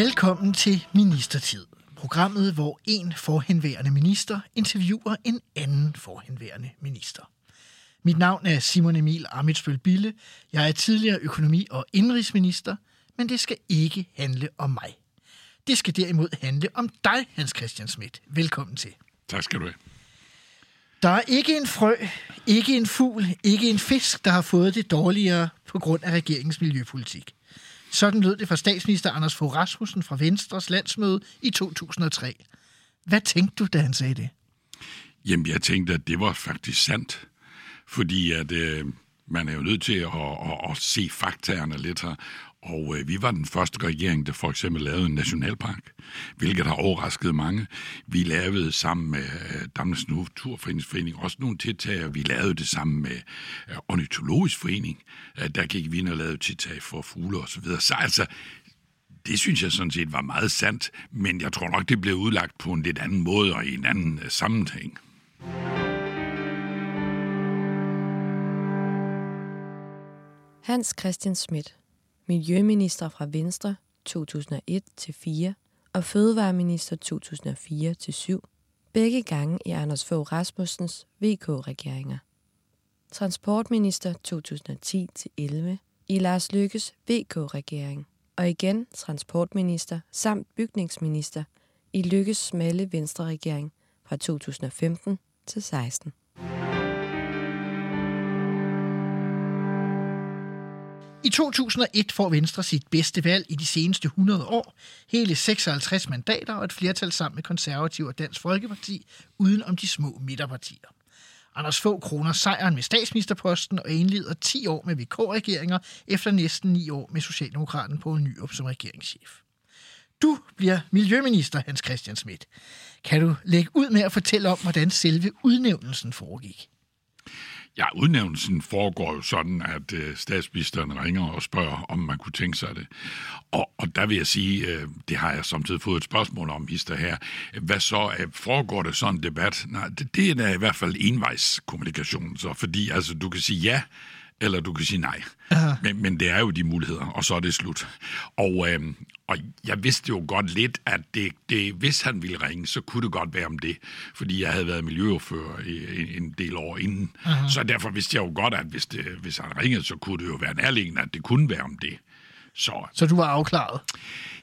Velkommen til Ministertid. Programmet, hvor en forhenværende minister interviewer en anden forhenværende minister. Mit navn er Simon Emil Amitsbøl Bille. Jeg er tidligere økonomi- og indrigsminister, men det skal ikke handle om mig. Det skal derimod handle om dig, Hans Christian Schmidt. Velkommen til. Tak skal du have. Der er ikke en frø, ikke en fugl, ikke en fisk, der har fået det dårligere på grund af regeringens miljøpolitik. Sådan lød det fra statsminister Anders Fogh Rasmussen fra Venstres landsmøde i 2003. Hvad tænkte du, da han sagde det? Jamen, jeg tænkte, at det var faktisk sandt. Fordi at øh, man er jo nødt til at, at, at se faktaerne lidt her. Og øh, vi var den første regering, der for eksempel lavede en nationalpark, hvilket har overrasket mange. Vi lavede sammen med øh, Danmarks Naturforeningsforening også nogle tiltag, vi lavede det sammen med øh, Ornitologisk Forening. Øh, der gik vi ind og lavede tiltag for fugle og så videre. Så altså, det synes jeg sådan set var meget sandt, men jeg tror nok, det blev udlagt på en lidt anden måde og i en anden øh, sammenhæng. Hans Christian Schmidt, miljøminister fra Venstre 2001-4 og fødevareminister 2004-7, begge gange i Anders Fogh Rasmussens VK-regeringer. Transportminister 2010-11 i Lars Lykkes VK-regering, og igen transportminister samt bygningsminister i Lykkes smalle Venstre-regering fra 2015 til 16. I 2001 får Venstre sit bedste valg i de seneste 100 år. Hele 56 mandater og et flertal sammen med konservativ og Dansk Folkeparti, uden om de små midterpartier. Anders Fogh kroner sejren med statsministerposten og indleder 10 år med VK-regeringer efter næsten 9 år med Socialdemokraten Poul Nyrup som regeringschef. Du bliver miljøminister, Hans Christian Schmidt. Kan du lægge ud med at fortælle om, hvordan selve udnævnelsen foregik? Ja, udnævnelsen foregår jo sådan, at øh, statsministeren ringer og spørger, om man kunne tænke sig det. Og, og der vil jeg sige, øh, det har jeg samtidig fået et spørgsmål om, hister her. Hvad så? Øh, foregår det sådan en debat? Nej, det, det er da i hvert fald envejskommunikation, så fordi altså, du kan sige ja, eller du kan sige nej. Men, men det er jo de muligheder, og så er det slut. Og, øh, og jeg vidste jo godt lidt, at det, det, hvis han ville ringe, så kunne det godt være om det, fordi jeg havde været miljøordfører i en del år inden. Aha. Så derfor vidste jeg jo godt, at hvis, det, hvis han ringede, så kunne det jo være nærliggende, at det kunne være om det. Så, Så du var afklaret?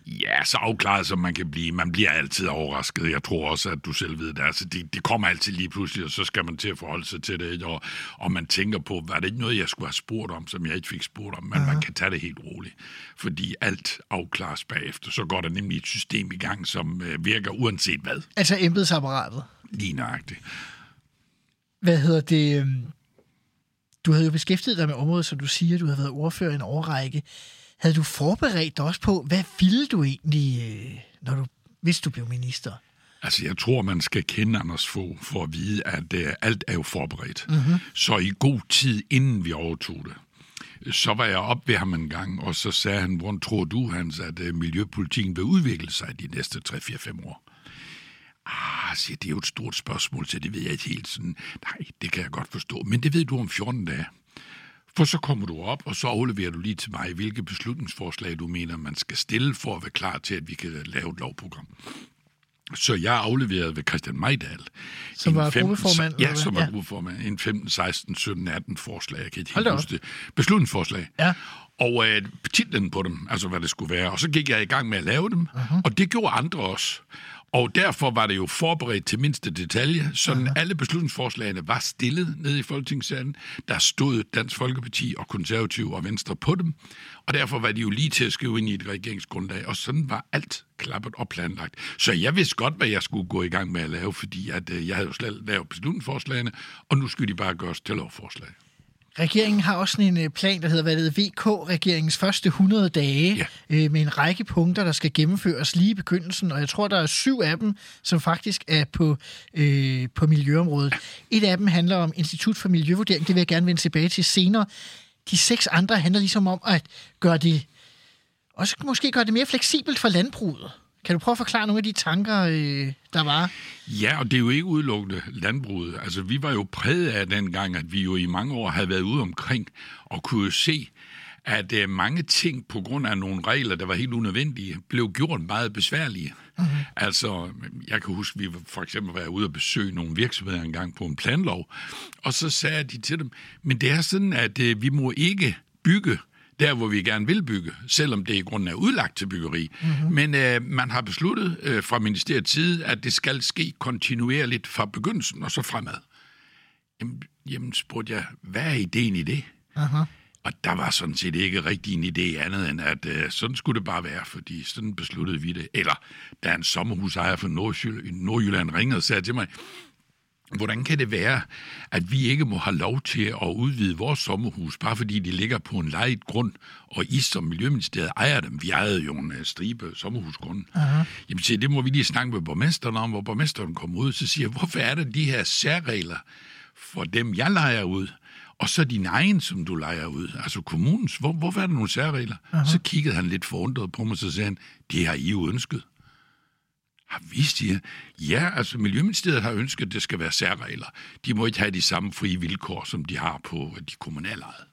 Ja, så afklaret som man kan blive. Man bliver altid overrasket. Jeg tror også, at du selv ved det. Altså, det, det kommer altid lige pludselig, og så skal man til at forholde sig til det. Og, og man tænker på, var det ikke noget, jeg skulle have spurgt om, som jeg ikke fik spurgt om? Men Aha. man kan tage det helt roligt. Fordi alt afklares bagefter. Så går der nemlig et system i gang, som øh, virker uanset hvad. Altså embedsapparatet? Lige nøjagtigt. Hvad hedder det? øhm, Du havde jo beskæftiget dig med området, som du siger, du havde været ordfører i en årrække. Havde du forberedt dig også på, hvad ville du egentlig, øh, når du, hvis du blev minister? Altså, jeg tror, man skal kende Anders Fogh for at vide, at uh, alt er jo forberedt. Mm-hmm. Så i god tid, inden vi overtog det, så var jeg op ved ham en gang, og så sagde han, hvordan tror du, Hans, at uh, miljøpolitikken vil udvikle sig de næste 3-4-5 år? Ah, siger, det er jo et stort spørgsmål, så det ved jeg ikke helt sådan. Nej, det kan jeg godt forstå, men det ved du om 14 dage. For så kommer du op, og så afleverer du lige til mig, hvilke beslutningsforslag du mener, man skal stille for at være klar til, at vi kan lave et lovprogram. Så jeg afleverede ved Christian Majdal. Som var 15 gruppeformand, Ja, som var Ja. gruppeformand. En 15, 16, 17, 18 forslag. Jeg kan ikke helt huske det. Beslutningsforslag. Ja. Og øh, titlen på dem, altså hvad det skulle være. Og så gik jeg i gang med at lave dem, uh-huh. og det gjorde andre også. Og derfor var det jo forberedt til mindste detalje, så uh-huh. alle beslutningsforslagene var stillet nede i Folketingssalen. Der stod Dansk Folkeparti og Konservativ og Venstre på dem, og derfor var de jo lige til at skrive ind i et regeringsgrundlag, og sådan var alt klappet og planlagt. Så jeg vidste godt, hvad jeg skulle gå i gang med at lave, fordi at, øh, jeg havde jo slet lavet beslutningsforslagene, og nu skulle de bare gøres til lovforslag. Regeringen har også sådan en øh, plan, der hedder hvad det VK-regeringens første 100 dage, Ja. øh, med en række punkter, der skal gennemføres lige i begyndelsen, og jeg tror, der er syv af dem, som faktisk er på, øh, på miljøområdet. Et af dem handler om Institut for Miljøvurdering, det vil jeg gerne vende tilbage til senere. De seks andre handler ligesom om at gøre det, også måske gøre det mere fleksibelt for landbruget. Kan du prøve at forklare nogle af de tanker, øh, der var? Ja, og det er jo ikke udelukkende landbruget. Altså, vi var jo præget af dengang, at vi jo i mange år havde været ude omkring og kunne se, at øh, mange ting på grund af nogle regler, der var helt unødvendige, blev gjort meget besværlige. Mm-hmm. Altså, jeg kan huske, vi var for eksempel var ude og besøge nogle virksomheder engang på en planlov, og så sagde de til dem, men det er sådan, at øh, vi må ikke bygge der, hvor vi gerne vil bygge, selvom det i grunden er udlagt til byggeri. Mm-hmm. Men øh, man har besluttet øh, fra ministeriets side, at det skal ske kontinuerligt fra begyndelsen og så fremad. Jamen, jamen spurgte jeg, hvad er ideen i det? Aha. Og der var sådan set ikke rigtig en idé andet end, at øh, sådan skulle det bare være, fordi sådan besluttede vi det. Eller da en sommerhusejer fra Nordjylland, Nordjylland ringede og sagde til mig, hvordan kan det være, at vi ikke må have lov til at udvide vores sommerhus, bare fordi de ligger på en lejet grund, og I som Miljøministeriet ejer dem. Vi ejede jo en øh, stribe sommerhusgrunde. Uh-huh. Jamen, siger, det må vi lige snakke med borgmesteren om, hvor borgmesteren kommer ud, så siger hvorfor er der de her særregler for dem, jeg leger ud, og så din egen, som du leger ud, altså kommunens. Hvor, hvorfor er der nogle særregler? Uh-huh. Så kiggede han lidt forundret på mig, så sagde han, det har I jo ønsket. Har vi siger, ja, altså Miljøministeriet har ønsket, at det skal være særregler. De må ikke have de samme frie vilkår, som de har på de kommunale ejede.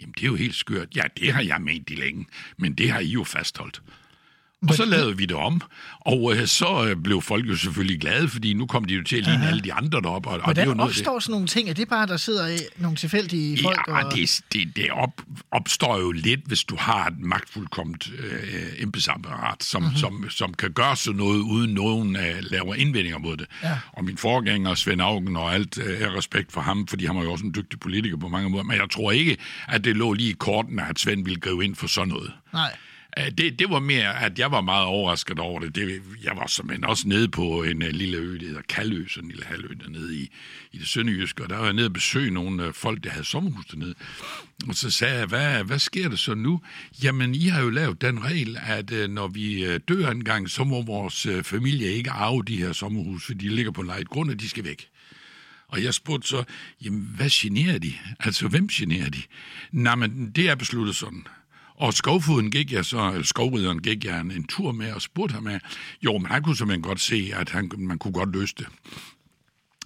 Jamen, det er jo helt skørt. Ja, det har jeg ment i længe, men det har I jo fastholdt. Og så lavede vi det om, og øh, så øh, blev folk jo selvfølgelig glade, fordi nu kom de jo til at ligne alle de andre deroppe. Og, og det er jo noget, af det- opstår sådan nogle ting? Er det bare, der sidder øh, nogle tilfældige folk? Ja, og... det, det, det op, opstår jo lidt, hvis du har et magtfuldkomt øh, embedsapparat, som, Mhm. mm-hmm. som, som kan gøre sådan noget, uden nogen øh, laver indvendinger mod det. Ja. Og min forgænger, Svend Augen, og alt øh, er respekt for ham, fordi han var jo også en dygtig politiker på mange måder, men jeg tror ikke, at det lå lige i kortene, at Svend ville gribe ind for sådan noget. Nej. Øh, det, det var mere, at jeg var meget overrasket over det. det jeg var simpelthen også nede på en øh, lille ø, der hedder Kalø, sådan en lille halvø dernede i, i det sønderjyske, og der var jeg nede og besøge nogle øh, folk, der havde sommerhus dernede. Og så sagde jeg, hvad, hvad sker der så nu? Jamen, I har jo lavet den regel, at når vi dør engang, så må vores familie ikke arve de her sommerhus, for de ligger på lejet grund, og de skal væk. Og jeg spurgte så, jamen, hvad generer de? Altså, hvem generer de? Nej, men det er besluttet sådan. Og skovfoden gik jeg så, eller skovrideren gik jeg en, en tur med og spurgte ham af, jo, men han kunne simpelthen godt se, at han, man kunne godt løse det.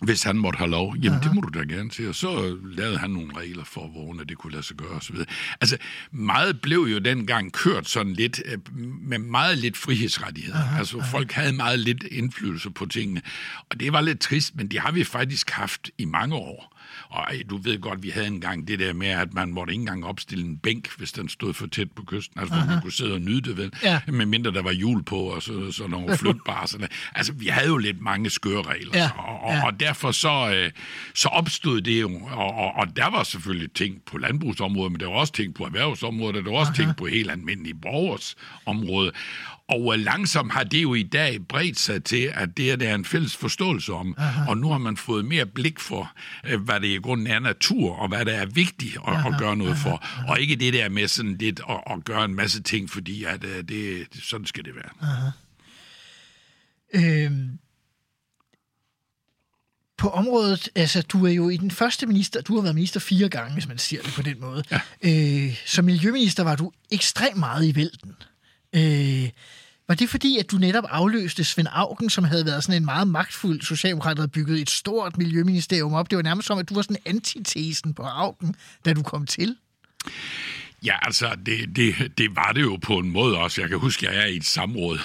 Hvis han måtte have lov, jamen det må du da gerne til. Og så lavede han nogle regler for, hvordan det kunne lade sig gøre osv. Altså, meget blev jo dengang kørt sådan lidt, øh, med meget lidt frihedsrettigheder. Aha, altså, aha. folk havde meget lidt indflydelse på tingene. Og det var lidt trist, men det har vi faktisk haft i mange år. Og ej, du ved godt, vi havde engang det der med, at man måtte ikke engang opstille en bænk, hvis den stod for tæt på kysten. Altså, hvor man kunne sidde og nyde det, vel? Ja. Med mindre der var hjul på, og så, så nogle flytbare. Sådan. Altså, vi havde jo lidt mange skøre regler. Ja, Og, og, ja. og derfor så, øh, så opstod det jo, og, og, og der var selvfølgelig ting på landbrugsområdet, men der var også ting på erhvervsområdet, og der var også ting på helt almindelige borgers område. Og langsomt har det jo i dag bredt sig til, at det er der er en fælles forståelse om, Aha. og nu har man fået mere blik for, øh, hvad det i grunden er natur, og hvad der er vigtigt at, at gøre noget for, og ikke det der med sådan lidt at, at gøre en masse ting, fordi at, øh, det, sådan skal det være. Øhm, på området, altså du er jo i den første minister, du har været minister fire gange, hvis man siger det på den måde. Ja. Øh, som miljøminister var du ekstremt meget i vælten. Øh, var det fordi, at du netop afløste Svend Augen, som havde været sådan en meget magtfuld socialdemokrat, der havde bygget et stort miljøministerium op? Det var nærmest som, at du var sådan antitesen på Augen, da du kom til. Ja, altså, det, det, det var det jo på en måde også. Jeg kan huske, at jeg er i et samråd,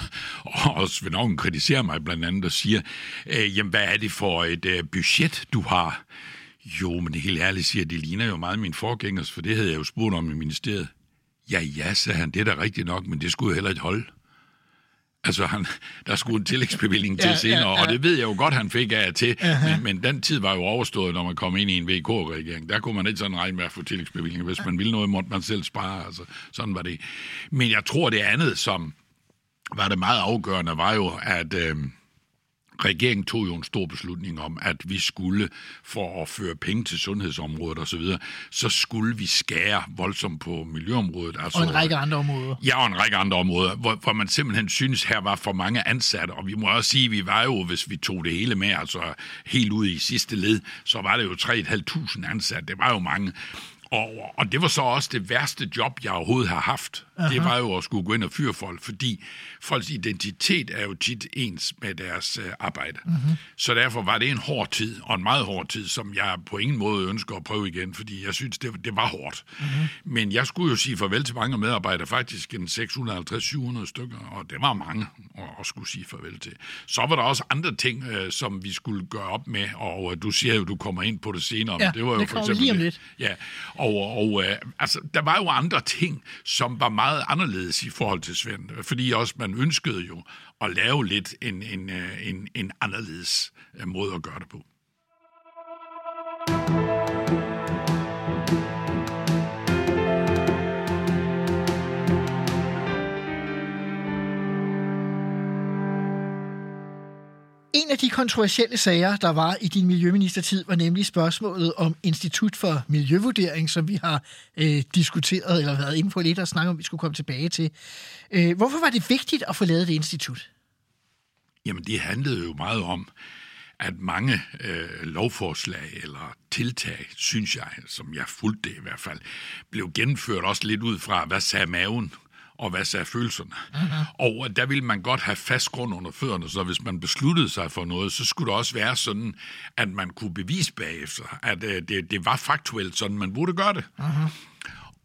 og Svend Augen kritiserer mig blandt andet og siger, øh, jamen, hvad er det for et øh, budget, du har? Jo, men det helt ærligt siger, det ligner jo meget min forgængers, for det havde jeg jo spurgt om i ministeriet. Ja, ja, sagde han, det er da rigtigt nok, men det skulle jo heller ikke holde. Altså, han, der skulle en tillægsbevilling til Ja, senere, ja, ja. og det ved jeg jo godt, han fik af til, men, men den tid var jo overstået, når man kom ind i en VK-regering. Der kunne man ikke sådan regne med at få tillægsbevilling. Hvis man ville noget, måtte man selv spare. Altså, sådan var det. Men jeg tror, det andet, som var det meget afgørende, var jo, at... Øh, regeringen tog jo en stor beslutning om, at vi skulle, for at føre penge til sundhedsområdet osv., så, så skulle vi skære voldsomt på miljøområdet. Altså, Og en række andre områder. Ja, og en række andre områder, hvor, hvor man simpelthen synes, her var for mange ansatte. Og vi må også sige, at vi var jo, hvis vi tog det hele med, altså helt ud i sidste led, så var det jo 3.500 ansatte. Det var jo mange. Og, og det var så også det værste job, jeg overhovedet har haft. Aha. Det var jo at skulle gå ind og fyre folk, fordi folks identitet er jo tit ens med deres øh, arbejde. Mm-hmm. Så derfor var det en hård tid, og en meget hård tid, som jeg på ingen måde ønsker at prøve igen, fordi jeg synes, det, det var hårdt. Mm-hmm. Men jeg skulle jo sige farvel til mange medarbejdere, faktisk en 650-700 stykker, og det var mange at, at skulle sige farvel til. Så var der også andre ting, øh, som vi skulle gøre op med, og øh, du siger jo, du kommer ind på det senere. Ja, men det var jo det for eksempel lige om lidt. Ja, og, og øh, altså, der var jo andre ting, som var meget anderledes i forhold til Svend, fordi også man ønskede jo at lave lidt en, en, øh, en, en anderledes øh, måde at gøre det på. En af de kontroversielle sager, der var i din miljøministertid, var nemlig spørgsmålet om Institut for Miljøvurdering, som vi har øh, diskuteret eller været inde på lidt og snakket om, vi skulle komme tilbage til. Øh, hvorfor var det vigtigt at få lavet det institut? Jamen, det handlede jo meget om, at mange øh, lovforslag eller tiltag, synes jeg, som jeg fulgte det i hvert fald, blev gennemført også lidt ud fra, hvad sagde maven, og hvad sagde følelserne. Uh-huh. Og der ville man godt have fast grund under fødderne, så hvis man besluttede sig for noget, så skulle det også være sådan, at man kunne bevise bagefter, at øh, det, det var faktuelt sådan, man burde gøre det. Uh-huh.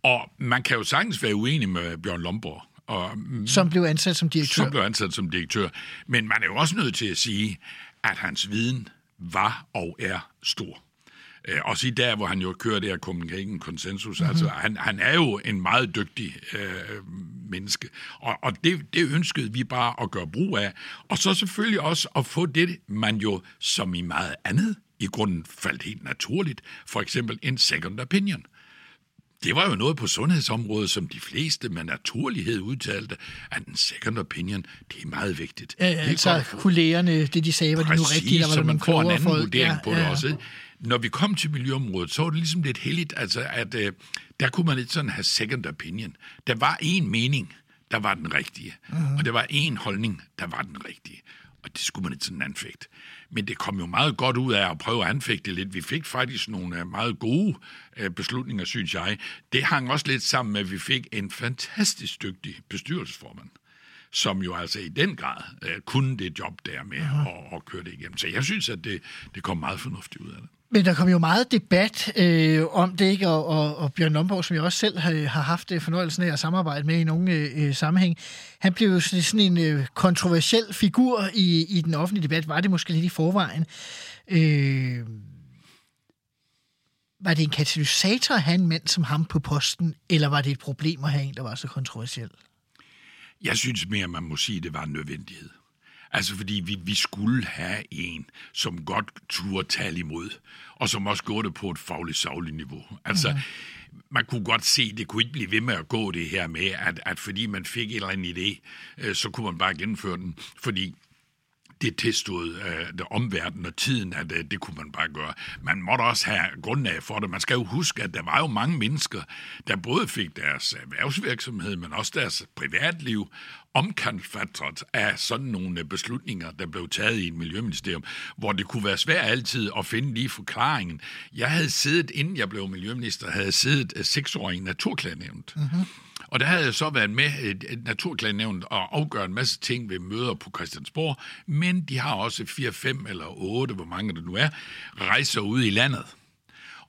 Og man kan jo sagtens være uenig med Bjørn Lomborg, og Som blev ansat som direktør. som blev ansat som direktør. Men man er jo også nødt til at sige, at hans viden var og er stor. Øh, også i dag, hvor han jo kører det her Copenhagen konsensus. Mm-hmm. Altså, han, han er jo en meget dygtig øh, menneske. Og, og det, det ønskede vi bare at gøre brug af. Og så selvfølgelig også at få det, man jo som i meget andet i grunden faldt helt naturligt. For eksempel en second opinion. Det var jo noget på sundhedsområdet, som de fleste med naturlighed udtalte, at en second opinion, det er meget vigtigt. Ja, Det ja, er altså lægerne, det de sagde, var det nu rigtigt, der var så der man får en anden folk. vurdering på det ja. også. ikke? Når vi kom til miljøområdet, så var det ligesom lidt heldigt, altså at øh, der kunne man ikke sådan have second opinion. Der var en mening, der var den rigtige, uh-huh. og der var en holdning, der var den rigtige. Og det skulle man ikke sådan anfægte. Men det kom jo meget godt ud af at prøve at anfægte lidt. Vi fik faktisk nogle øh, meget gode øh, beslutninger, synes jeg. Det hang også lidt sammen med, at vi fik en fantastisk dygtig bestyrelsesformand som jo altså i den grad øh, kunne det job der med at, at køre det igennem. Så jeg synes, at det, det kom meget fornuftigt ud af det. Men der kom jo meget debat øh, om det, ikke? Og, og, og Bjørn Lomborg, som jeg også selv har, har haft øh, fornøjelsen af at samarbejde med i nogle øh, sammenhæng, han blev jo sådan sådan en øh, kontroversiel figur i, i den offentlige debat. Var det måske lidt i forvejen? Øh, var det en katalysator at have en mand som ham på posten, eller var det et problem at have en, der var så kontroversiel? Jeg synes mere, man må sige, at det var en nødvendighed. Altså fordi vi, vi skulle have en, som godt turde tale imod, og som også gjorde det på et fagligt savligt niveau. Altså, mm. man kunne godt se, det kunne ikke blive ved med at gå det her med, at, at fordi man fik en eller anden idé, øh, så kunne man bare gennemføre den, fordi det tilstod øh, omverdenen og tiden, at øh, det kunne man bare gøre. Man måtte også have grundlag for det. Man skal jo huske, at der var jo mange mennesker, der både fik deres erhvervsvirksomhed, men også deres privatliv omkalfatret af sådan nogle øh, beslutninger, der blev taget i et miljøministerium, hvor det kunne være svært altid at finde lige forklaringen. Jeg havde siddet, inden jeg blev miljøminister, havde siddet øh, seks år i naturklagenævnet. Mm-hmm. Og der havde jeg så været med et, et naturklagenævn og afgøre en masse ting ved møder på Christiansborg, men de har også 4, 5 eller 8, hvor mange det nu er, rejser ud i landet.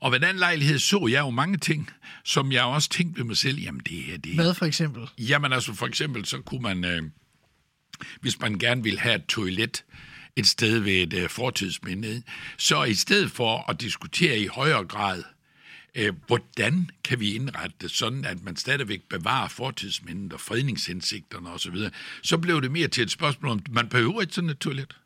Og ved den lejlighed så jeg jo mange ting, som jeg også tænkte ved mig selv, jamen det her, det Hvad for eksempel? Jamen altså for eksempel, så kunne man, øh, hvis man gerne ville have et toilet et sted ved et øh, fortidsminde, så i stedet for at diskutere i højere grad, øh, hvordan kan vi indrette det sådan, at man stadigvæk bevarer fortidsmindet og fredningshensigterne osv., så, så blev det mere til et spørgsmål om, man behøver ikke sådan et toilet.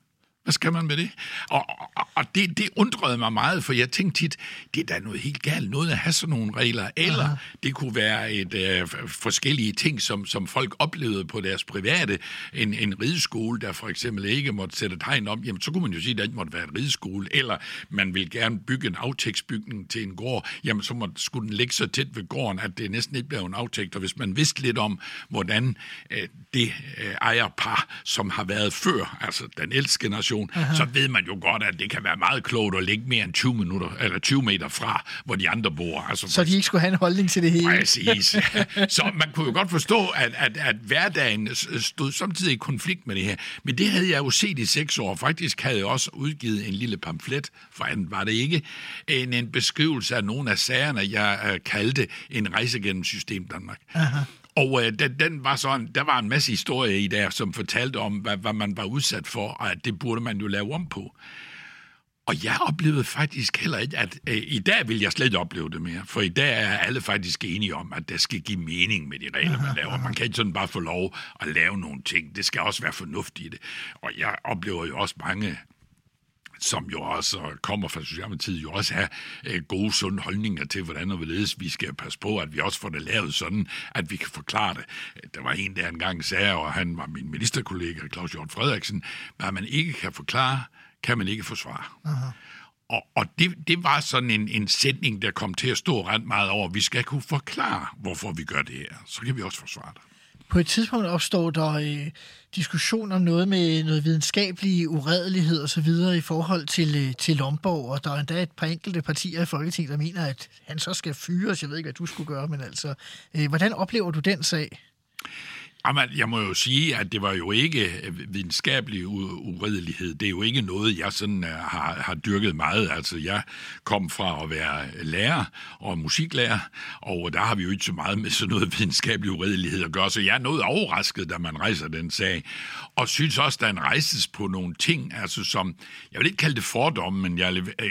Hvad skal man med det? Og, og, og det, det undrede mig meget, for jeg tænkte tit, det er da noget helt galt, noget at have sådan nogle regler, eller Aha. det kunne være et øh, forskellige ting, som, som folk oplevede på deres private. En, en rideskole, der for eksempel ikke måtte sætte tegn om, jamen så kunne man jo sige, at der ikke måtte være en rideskole, eller man vil gerne bygge en aftægtsbygning til en gård, jamen så måtte, skulle den ligge så tæt ved gården, at det næsten ikke blev en aftægt, og hvis man vidste lidt om, hvordan øh, det øh, ejerpar, som har været før, altså den ældste generation, Aha. så ved man jo godt, at det kan være meget klogt at ligge mere end 20 minutter, eller 20 meter fra, hvor de andre bor. Altså, så de ikke skulle have en holdning til det hele. Præcis. så man kunne jo godt forstå, at, at, at hverdagen stod samtidig i konflikt med det her. Men det havde jeg jo set i seks år. Faktisk havde jeg også udgivet en lille pamflet, for andet var det ikke, en, en beskrivelse af nogle af sagerne, jeg uh, kaldte en rejse gennem system Danmark. Aha. Og øh, den, den var sådan, der var en masse historie i der, som fortalte om, hvad, hvad man var udsat for, og at det burde man jo lave om på. Og jeg oplevede faktisk heller ikke, at øh, i dag vil jeg slet ikke opleve det mere. For i dag er alle faktisk enige om, at der skal give mening med de regler, man laver. Man kan ikke sådan bare få lov at lave nogle ting. Det skal også være fornuftigt i det. Og jeg oplever jo også mange som jo også kommer fra Socialdemokratiet, jo også have øh, gode, sunde holdninger til, hvordan og hvorledes vi skal passe på, at vi også får det lavet sådan, at vi kan forklare det. Der var en, der engang sagde, og han var min ministerkollega, Claus Hjort Frederiksen, hvad man ikke kan forklare, kan man ikke forsvare. Aha. Og, og det, det var sådan en, en sætning, der kom til at stå ret meget over. Vi skal kunne forklare, hvorfor vi gør det her. Så kan vi også forsvare det. På et tidspunkt opstår der øh, diskussion om noget med noget videnskabelig uredelighed og så videre i forhold til, øh, til Lomborg, og der er endda et par enkelte partier i Folketinget, der mener, at han så skal fyres. Jeg ved ikke, hvad du skulle gøre, men altså, øh, hvordan oplever du den sag? Jamen, jeg må jo sige, at det var jo ikke videnskabelig uredelighed. Det er jo ikke noget, jeg sådan uh, har, har dyrket meget. Altså, jeg kom fra at være lærer og musiklærer, og der har vi jo ikke så meget med sådan noget videnskabelig uredelighed at gøre. Så jeg er noget overrasket, da man rejser den sag. Og synes også, der en rejses på nogle ting, altså som, jeg vil ikke kalde det fordomme, men jeg vil øh,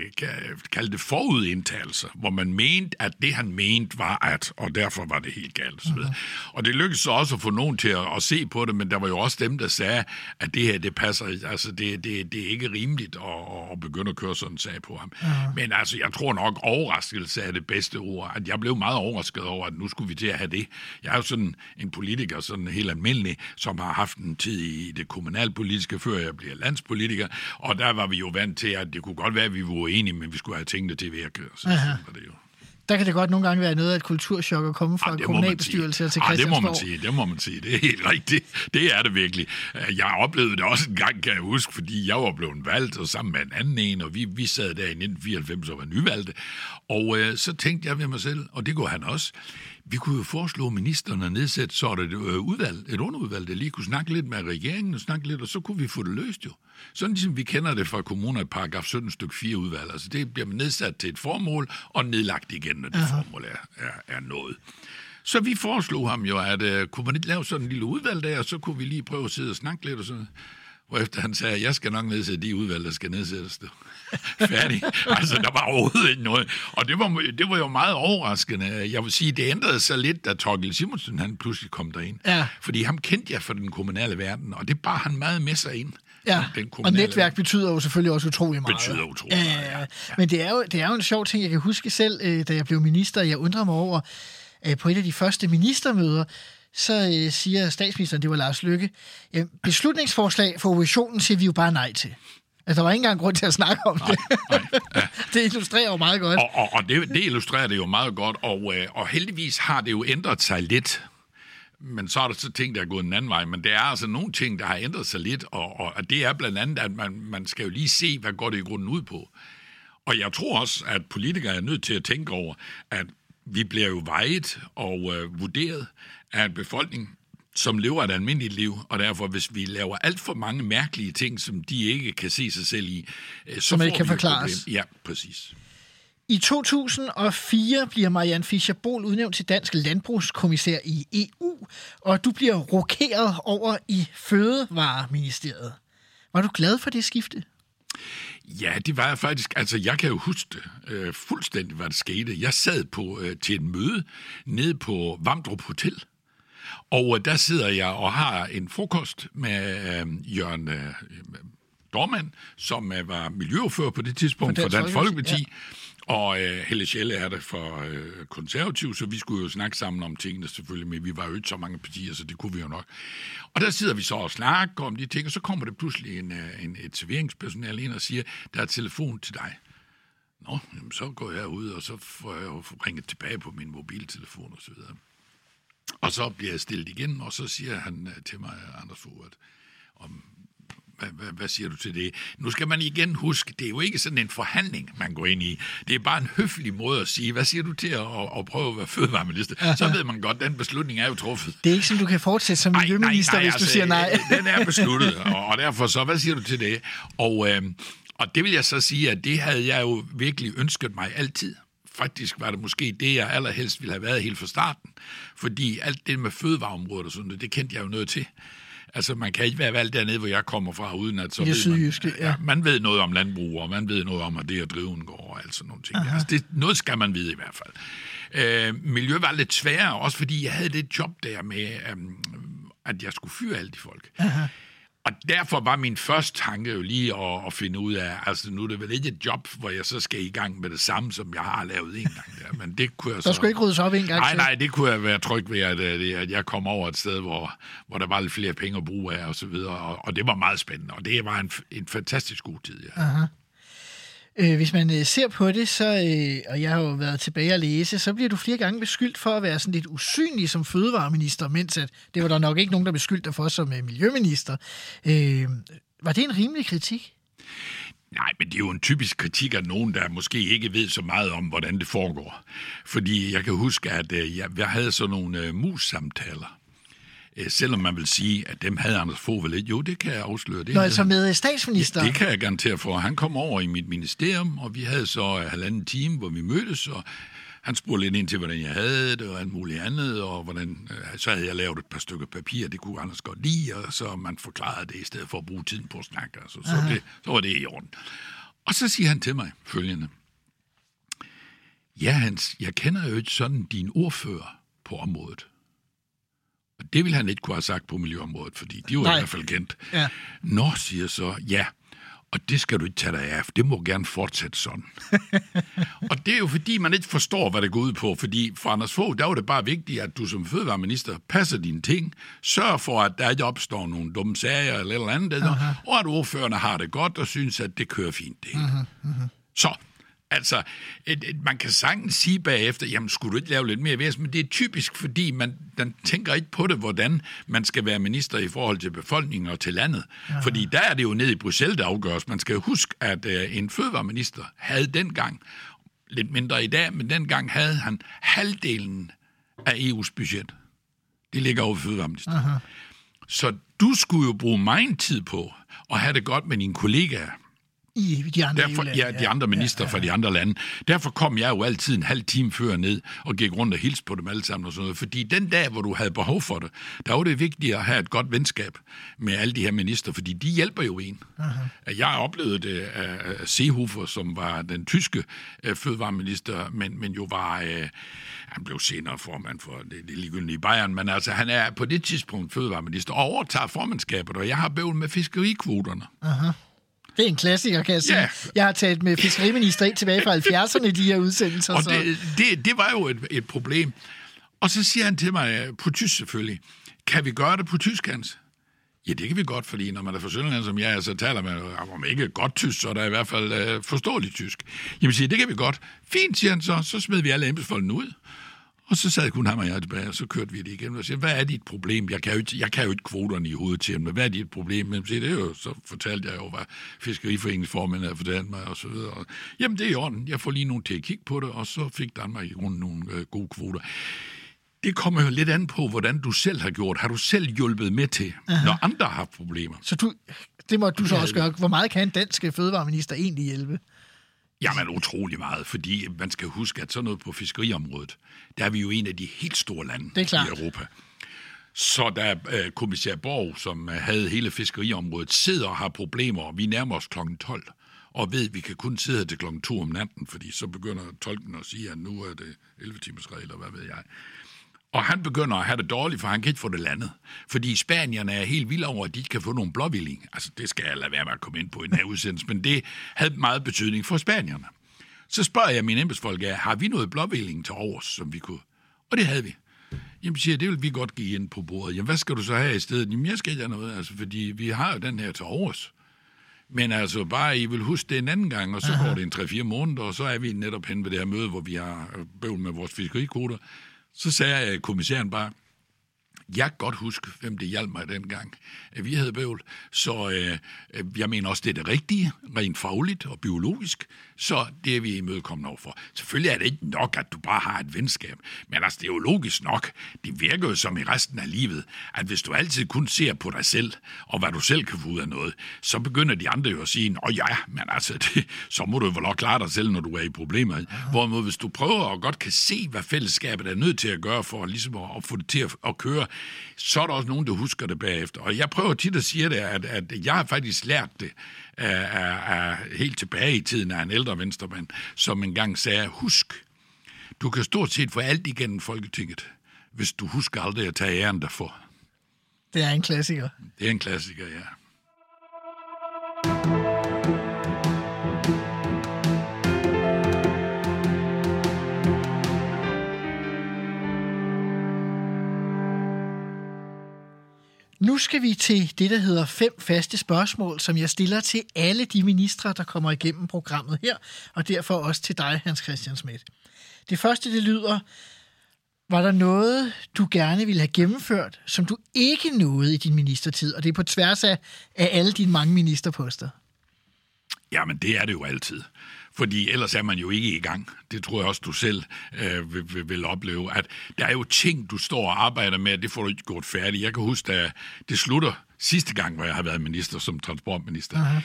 kalde det forudindtagelser, hvor man mente, at det han mente var at, og derfor var det helt galt. Uh-huh. og det lykkedes så også at få nogen til at, at se på det, men der var jo også dem, der sagde, at det her, det passer, altså det, det, det er ikke rimeligt at, at begynde at køre sådan en sag på ham. Ja. Men altså, jeg tror nok, overraskelse er det bedste ord. At jeg blev meget overrasket over, at nu skulle vi til at have det. Jeg er jo sådan en politiker, sådan helt almindelig, som har haft en tid i det kommunalpolitiske, før jeg bliver landspolitiker, og der var vi jo vant til, at det kunne godt være, at vi var uenige, men vi skulle have tingene til at virke. Så sådan var det jo der kan det godt nogle gange være noget af et kulturschok at komme fra kommunalbestyrelse til Christiansborg. det må man sige, det må man sige. Det er helt rigtigt. Det er det virkelig. Jeg oplevede det også en gang, kan jeg huske, fordi jeg var blevet valgt, og sammen med en anden en, og vi, vi sad der i 1994 og var nyvalgte. Og øh, så tænkte jeg ved mig selv, og det går han også, vi kunne jo foreslå ministerne at nedsætte så et øh, udvalg, et underudvalg, der lige kunne snakke lidt med regeringen og snakke lidt, og så kunne vi få det løst jo. Sådan ligesom vi kender det fra kommuner i paragraf 17 stykke 4 udvalg. Altså det bliver nedsat til et formål og nedlagt igen, når det Aha. formål er, er, er nået. Så vi foreslog ham jo, at uh, kunne man ikke lave sådan en lille udvalg der, og så kunne vi lige prøve at sidde og snakke lidt og sådan efter han sagde, at jeg skal nok nedsætte de udvalg, der skal nedsættes. Færdig. altså, der var overhovedet ikke noget. Og det var, det var jo meget overraskende. Jeg vil sige, det ændrede sig lidt, da Torgild Simonsen han pludselig kom derind. Ja. Fordi ham kendte jeg fra den kommunale verden, og det bar han meget med sig ind. Ja, og netværk betyder jo selvfølgelig også utrolig meget. Betyder utrolig meget, ja. ja. Men det er, jo, det er jo en sjov ting, jeg kan huske selv, øh, da jeg blev minister. Jeg undrer mig over, øh, på et af de første ministermøder, så øh, siger statsministeren, det var Lars Lykke, ja, beslutningsforslag for oppositionen siger vi jo bare nej til. Altså, der var ikke engang grund til at snakke om nej, det. Nej, ja. det illustrerer jo meget godt. Og, og, og det, det illustrerer det jo meget godt, og, øh, og heldigvis har det jo ændret sig lidt. Men så er der så ting, der er gået en anden vej. Men det er altså nogle ting, der har ændret sig lidt, og, og det er blandt andet, at man, man skal jo lige se, hvad går det i grunden ud på. Og jeg tror også, at politikere er nødt til at tænke over, at vi bliver jo vejet og øh, vurderet af en befolkning, som lever et almindeligt liv, og derfor, hvis vi laver alt for mange mærkelige ting, som de ikke kan se sig selv i, øh, så som ikke kan forklares. Ja, præcis. I 2004 bliver Marianne Fischer-Bohl udnævnt til dansk landbrugskommissær i EU, og du bliver rokeret over i Fødevareministeriet. Var du glad for det skifte? Ja, det var jeg faktisk. Altså, jeg kan jo huske det, øh, fuldstændig, hvad der skete. Jeg sad på øh, til et møde nede på Vamdrup Hotel, og øh, der sidder jeg og har en frokost med øh, Jørgen, øh, Dormand, som øh, var miljøordfører på det tidspunkt for For Dansk, Dansk Folkeparti, Folkeparti, og øh, Helle Schelle er det for øh, konservativ, så vi skulle jo snakke sammen om tingene selvfølgelig, men vi var jo ikke så mange partier, så det kunne vi jo nok. Og der sidder vi så og snakker om de ting, og så kommer der pludselig en, øh, en, et serveringspersonale ind og siger, der er telefon til dig. Nå, jamen, så går jeg ud, og så får jeg jo ringet tilbage på min mobiltelefon og så videre. Og så bliver jeg stillet igen, og så siger han øh, til mig, Anders Fogh, at om, hvad, hvad, hvad siger du til det? Nu skal man igen huske, det er jo ikke sådan en forhandling, man går ind i. Det er bare en høflig måde at sige, hvad siger du til at, at, at prøve at være fødevareminister? Så ved man godt, den beslutning er jo truffet. Det er ikke sådan, du kan fortsætte som miljøminister, hvis du siger nej. øh, Den er besluttet, og, og derfor så, hvad siger du til det? Og, øh, og det vil jeg så sige, at det havde jeg jo virkelig ønsket mig altid. Faktisk var det måske det, jeg allerhelst ville have været helt fra starten. Fordi alt det med fødevareområdet og sådan noget, det kendte jeg jo noget til. Altså, man kan ikke være valgt dernede, hvor jeg kommer fra, uden at så det ved sydjyske, man, ja. man ved noget om landbrug, og man ved noget om, at det at drive en gård og alt sådan nogle ting. Altså, det, noget skal man vide i hvert fald. Øh, miljø var lidt sværere, også fordi jeg havde det job der med, øhm, at jeg skulle fyre alle de folk. Aha. Og derfor var min første tanke jo lige at, at finde ud af, altså nu er det vel ikke et job, hvor jeg så skal i gang med det samme, som jeg har lavet en gang der, men det kunne jeg så... Der skulle ikke ryddes op en gang Nej, nej, det kunne jeg være tryg ved, at, at jeg kom over et sted, hvor, hvor der var lidt flere penge at bruge af, og så videre, og, og det var meget spændende, og det var en, en fantastisk god tid, ja. Øh, hvis man øh, ser på det, så, øh, og jeg har jo været tilbage at læse, så bliver du flere gange beskyldt for at være sådan lidt usynlig som fødevareminister, mens at det var der nok ikke nogen, der beskyldte dig for som øh, miljøminister. Øh, var det en rimelig kritik? Nej, men det er jo en typisk kritik af nogen, der måske ikke ved så meget om, hvordan det foregår. Fordi jeg kan huske, at øh, jeg, jeg havde sådan nogle øh, mus-samtaler. Øh, selvom man vil sige, at dem havde Anders Fogh vel ikke. Jo, det kan jeg afsløre. Det Nå, altså med statsminister. Det kan jeg garantere for. Han kom over i mit ministerium, og vi havde så øh, halvanden time, hvor vi mødtes, og han spurgte lidt ind til, hvordan jeg havde det, og alt muligt andet, og hvordan, øh, så havde jeg lavet et par stykker papir, det kunne Anders godt lide, og så man forklarede det, i stedet for at bruge tiden på at snakke. Altså, så, det, så var det i orden. Og så siger han til mig følgende. Ja, Hans, jeg kender jo ikke sådan din ordfører på området. Det ville han ikke kunne have sagt på miljøområdet, fordi de var Nej. i hvert fald kendt. Ja. Nå, siger så, ja. Og det skal du ikke tage dig af, det må gerne fortsætte sådan. og det er jo fordi, man ikke forstår, hvad det går ud på. Fordi for Anders Fogh, der var det bare vigtigt, at du som fødevareminister passer dine ting, sørger for, at der ikke opstår nogle dumme sager eller et eller andet, uh-huh. og at ordførerne har det godt og synes, at det kører fint. Det. Uh-huh. Så, altså, et, et, man kan sagtens sige bagefter, jamen skulle du ikke lave lidt mere væsen, men det er typisk, fordi man, man tænker ikke på det, hvordan man skal være minister i forhold til befolkningen og til landet. Ja. Fordi der er det jo nede i Bruxelles, der afgøres. Man skal jo huske, at øh, en fødevareminister havde dengang, lidt mindre i dag, men dengang havde han halvdelen af EU's budget. Det ligger over fødevareminister. Så du skulle jo bruge meget tid på at have det godt med dine kollegaer. I de andre Derfor, EU-lande, ja, de andre minister ja, ja, ja. fra de andre lande. Derfor kom jeg jo altid en halv time før ned og gik rundt og hilste på dem alle sammen og sådan noget. Fordi den dag, hvor du havde behov for det, der var det vigtigt at have et godt venskab med alle de her minister, fordi de hjælper jo en. Uh-huh. Jeg oplevede det af Seehofer, som var den tyske øh, fødevareminister, men, men jo var... Øh, han blev senere formand for det, det ligegyldige i Bayern, men altså han er på det tidspunkt fødevareminister og overtager formandskabet, og jeg har bøvl med fiskerikvoterne. Det er en klassiker, kan jeg sige. Ja. Jeg har talt med fiskeriminister ind tilbage fra 70'erne i de her udsendelser. Og så... det, det, det var jo et, et problem. Og så siger han til mig, på tysk selvfølgelig, kan vi gøre det på tysk, Hans? Ja, det kan vi godt, fordi når man er fra Sønderland, som jeg er, så taler man, om ikke godt tysk, så er der i hvert fald øh, forståeligt tysk. Jamen siger, det kan vi godt. Fint, siger han så. Så smed vi alle embedsfolkene ud. Og så sad kun ham og jeg tilbage, og så kørte vi det igen. Og siger, hvad er dit problem? Jeg kan jo ikke, jeg kan jo ikke kvoterne i hovedet til men hvad er dit problem? Men siger, det er jo, så fortalte jeg jo, hvad Fiskeriforeningsformanden havde fortalt mig, og så videre. Og, jamen, det er i orden. Jeg får lige nogen til at kigge på det, og så fik Danmark i grunden nogle øh, gode kvoter. Det kommer jo lidt an på, hvordan du selv har gjort. Har du selv hjulpet med til, Aha. når andre har haft problemer? Så du, det må du så også gøre. Hvor meget kan en dansk fødevareminister egentlig hjælpe? Jamen utrolig meget, fordi man skal huske, at sådan noget på fiskeriområdet, der er vi jo en af de helt store lande Det er klart. i Europa. Så der øh, kommissær Borg, som øh, havde hele fiskeriområdet, sidder og har problemer, og vi nærmer os kl. 12, og ved, at vi kan kun sidde her til kl. 2 om natten, fordi så begynder tolken at sige, at nu er det 11 timers regel, og hvad ved jeg. Og han begynder at have det dårligt, for han kan ikke få det landet. Fordi spanierne er helt vilde over, at de ikke kan få nogen blåvilling. Altså, det skal jeg lade være med at komme ind på i den her udsendelse, men det havde meget betydning for spanierne. Så spørger jeg mine embedsfolk, har vi noget blåvilling til overs, som vi kunne? Og det havde vi. Jamen, siger det vil vi godt give ind på bordet. Jamen, hvad skal du så have i stedet? Jamen, jeg skal ikke have noget, altså, fordi vi har jo den her til overs. Men altså, bare I vil huske det en anden gang, og så Aha. går det en 3-4 måneder, og så er vi netop hen ved det her møde, hvor vi har bøvl med vores fiskerikoder. Så sagde kommissæren bare, jeg kan godt huske, hvem det hjalp mig dengang, at vi havde bøvl. Så øh, jeg mener også, det er det rigtige, rent fagligt og biologisk. Så det er vi imødekommende overfor. Selvfølgelig er det ikke nok, at du bare har et venskab. Men altså, det er jo logisk nok. Det virker jo som i resten af livet, at hvis du altid kun ser på dig selv, og hvad du selv kan få ud af noget, så begynder de andre jo at sige, åh ja, men altså, det, så må du jo vel også klare dig selv, når du er i problemer. Ja. Hvorimod, hvis du prøver og godt kan se, hvad fællesskabet er nødt til at gøre for ligesom at, at få det til at, at køre, så er der også nogen, der husker det bagefter. Og jeg prøver tit at sige det, at, at jeg har faktisk lært det af, af, af, helt tilbage i tiden af en ældre venstremand, som engang sagde, husk, du kan stort set få alt igennem Folketinget, hvis du husker aldrig at tage æren derfor. Det er en klassiker. Det er en klassiker, ja. Nu skal vi til det, der hedder fem faste spørgsmål, som jeg stiller til alle de ministre, der kommer igennem programmet her, og derfor også til dig, Hans Christian Schmidt. Det første, det lyder, var der noget, du gerne ville have gennemført, som du ikke nåede i din ministertid, og det er på tværs af, af alle dine mange ministerposter? Jamen, det er det jo altid. Fordi ellers er man jo ikke i gang. Det tror jeg også, du selv øh, vil, vil, vil opleve. At der er jo ting, du står og arbejder med, det får du ikke gjort færdigt. Jeg kan huske, at det slutter sidste gang, hvor jeg har været minister som transportminister. Uh-huh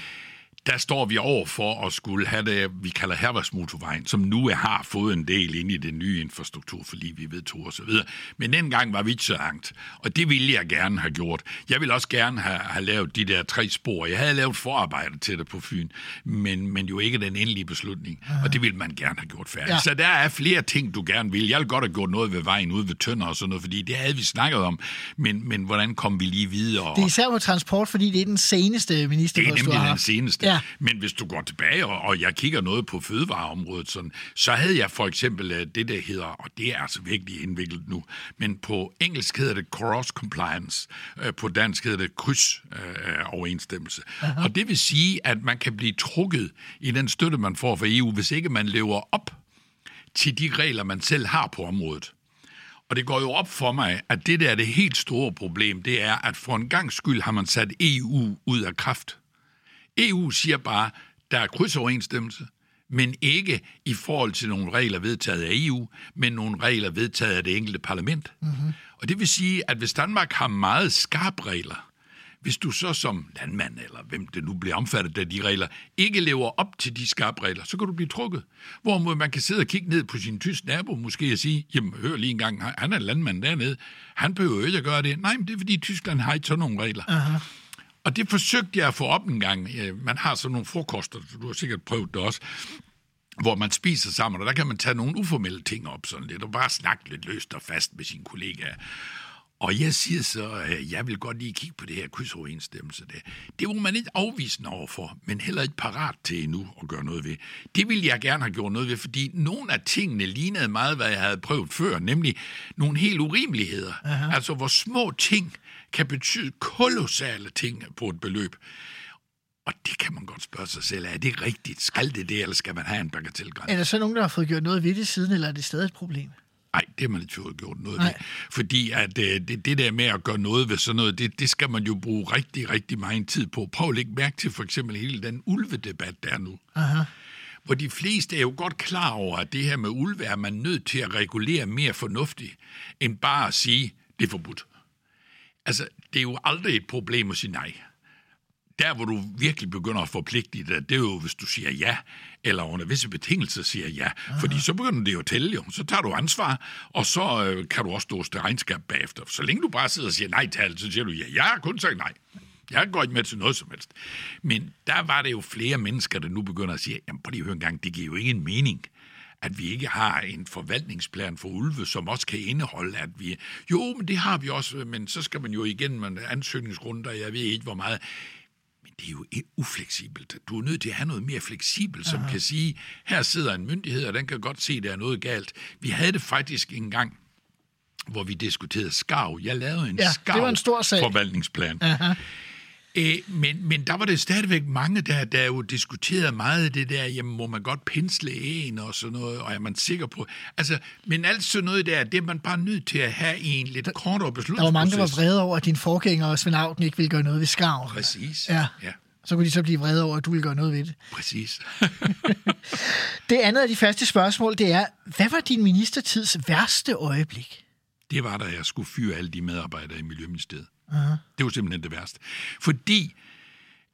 der står vi over for at skulle have det, vi kalder Herværsmotorvejen, som nu har fået en del ind i det nye infrastruktur, fordi vi vedtog osv. Men dengang var vi ikke så langt, og det ville jeg gerne have gjort. Jeg ville også gerne have, have lavet de der tre spor. Jeg havde lavet forarbejde til det på Fyn, men, men jo ikke den endelige beslutning, uh-huh. og det ville man gerne have gjort færdigt. Ja. Så der er flere ting, du gerne vil. Jeg ville godt have gjort noget ved vejen ude ved Tønder og sådan noget, fordi det havde vi snakket om, men, men hvordan kom vi lige videre? Det er især på transport, fordi det er den seneste minister, Det er nemlig den seneste. Ja. Men hvis du går tilbage, og, og jeg kigger noget på fødevareområdet, sådan, så havde jeg for eksempel øh, det, der hedder, og det er altså virkelig indviklet nu, men på engelsk hedder det cross compliance, øh, på dansk hedder det kryds øh, overensstemmelse. Uh-huh. Og det vil sige, at man kan blive trukket i den støtte, man får fra EU, hvis ikke man lever op til de regler, man selv har på området. Og det går jo op for mig, at det der er det helt store problem, det er, at for en gang skyld har man sat EU ud af kraft. EU siger bare, der er krydsoverensstemmelse, men ikke i forhold til nogle regler vedtaget af EU, men nogle regler vedtaget af det enkelte parlament. Mm-hmm. Og det vil sige, at hvis Danmark har meget skarpe regler, hvis du så som landmand, eller hvem det nu bliver omfattet af de regler, ikke lever op til de skarpe regler, så kan du blive trukket. Hvorimod man kan sidde og kigge ned på sin tysk nabo måske og sige, jamen hør lige en gang, han er landmand dernede, han behøver ikke at gøre det. Nej, men det er fordi Tyskland har ikke sådan nogle regler. Aha. Og det forsøgte jeg at få op en gang. Man har sådan nogle frokoster, du har sikkert prøvet det også, hvor man spiser sammen, og der kan man tage nogle uformelle ting op sådan lidt, og bare snakke lidt løst og fast med sine kollegaer. Og jeg siger så, at jeg vil godt lige kigge på det her krydsoverensstemmelse. Det, det var man ikke afvisende overfor, men heller ikke parat til endnu at gøre noget ved. Det ville jeg gerne have gjort noget ved, fordi nogle af tingene lignede meget, hvad jeg havde prøvet før, nemlig nogle helt urimeligheder. Aha. Altså, hvor små ting kan betyde kolossale ting på et beløb. Og det kan man godt spørge sig selv, er det rigtigt? Skal det det, eller skal man have en bagatelgrænse? Er der så nogen, der har fået gjort noget ved det siden, eller er det stadig et problem? Nej, det har man ikke fået gjort noget Nej. ved. Fordi at, øh, det, det der med at gøre noget ved sådan noget, det, det skal man jo bruge rigtig, rigtig meget tid på. Prøv at lægge mærke til for eksempel hele den ulvedebat, der er nu. Aha. Hvor de fleste er jo godt klar over, at det her med ulve er man nødt til at regulere mere fornuftigt, end bare at sige, det er forbudt. Altså, det er jo aldrig et problem at sige nej. Der, hvor du virkelig begynder at forpligte dig, det er jo, hvis du siger ja, eller under visse betingelser siger ja. Aha. Fordi så begynder det jo at tælle jo. Så tager du ansvar, og så øh, kan du også stå til regnskab bagefter. Så længe du bare sidder og siger nej til alt, så siger du ja. Jeg har kun sagt nej. Jeg går ikke med til noget som helst. Men der var det jo flere mennesker, der nu begynder at sige, jamen prøv lige at høre en gang, det giver jo ingen mening at vi ikke har en forvaltningsplan for ulve, som også kan indeholde, at vi... Jo, men det har vi også, men så skal man jo igen med ansøgningsrunder, jeg ved ikke hvor meget. Men det er jo ufleksibelt. Du er nødt til at have noget mere fleksibelt, som Aha. kan sige, her sidder en myndighed, og den kan godt se, at der er noget galt. Vi havde det faktisk engang, hvor vi diskuterede skarv. Jeg lavede en Ja, det Æ, men, men der var det stadigvæk mange, der, der jo diskuterede meget det der, jamen må man godt pensle en og sådan noget, og er man sikker på... Altså, men alt sådan noget der, det er man bare nødt til at have i en lidt kortere Der var beslutningsproces. mange, der var vrede over, at din forgænger, Svend Auken, ikke ville gøre noget ved skarv. Præcis. Ja. ja. Så kunne de så blive vrede over, at du ville gøre noget ved det. Præcis. Det andet af de faste spørgsmål, det er, hvad var din ministertids værste øjeblik? det var da jeg skulle fyre alle de medarbejdere i Miljøministeriet. Uh-huh. Det var simpelthen det værste. Fordi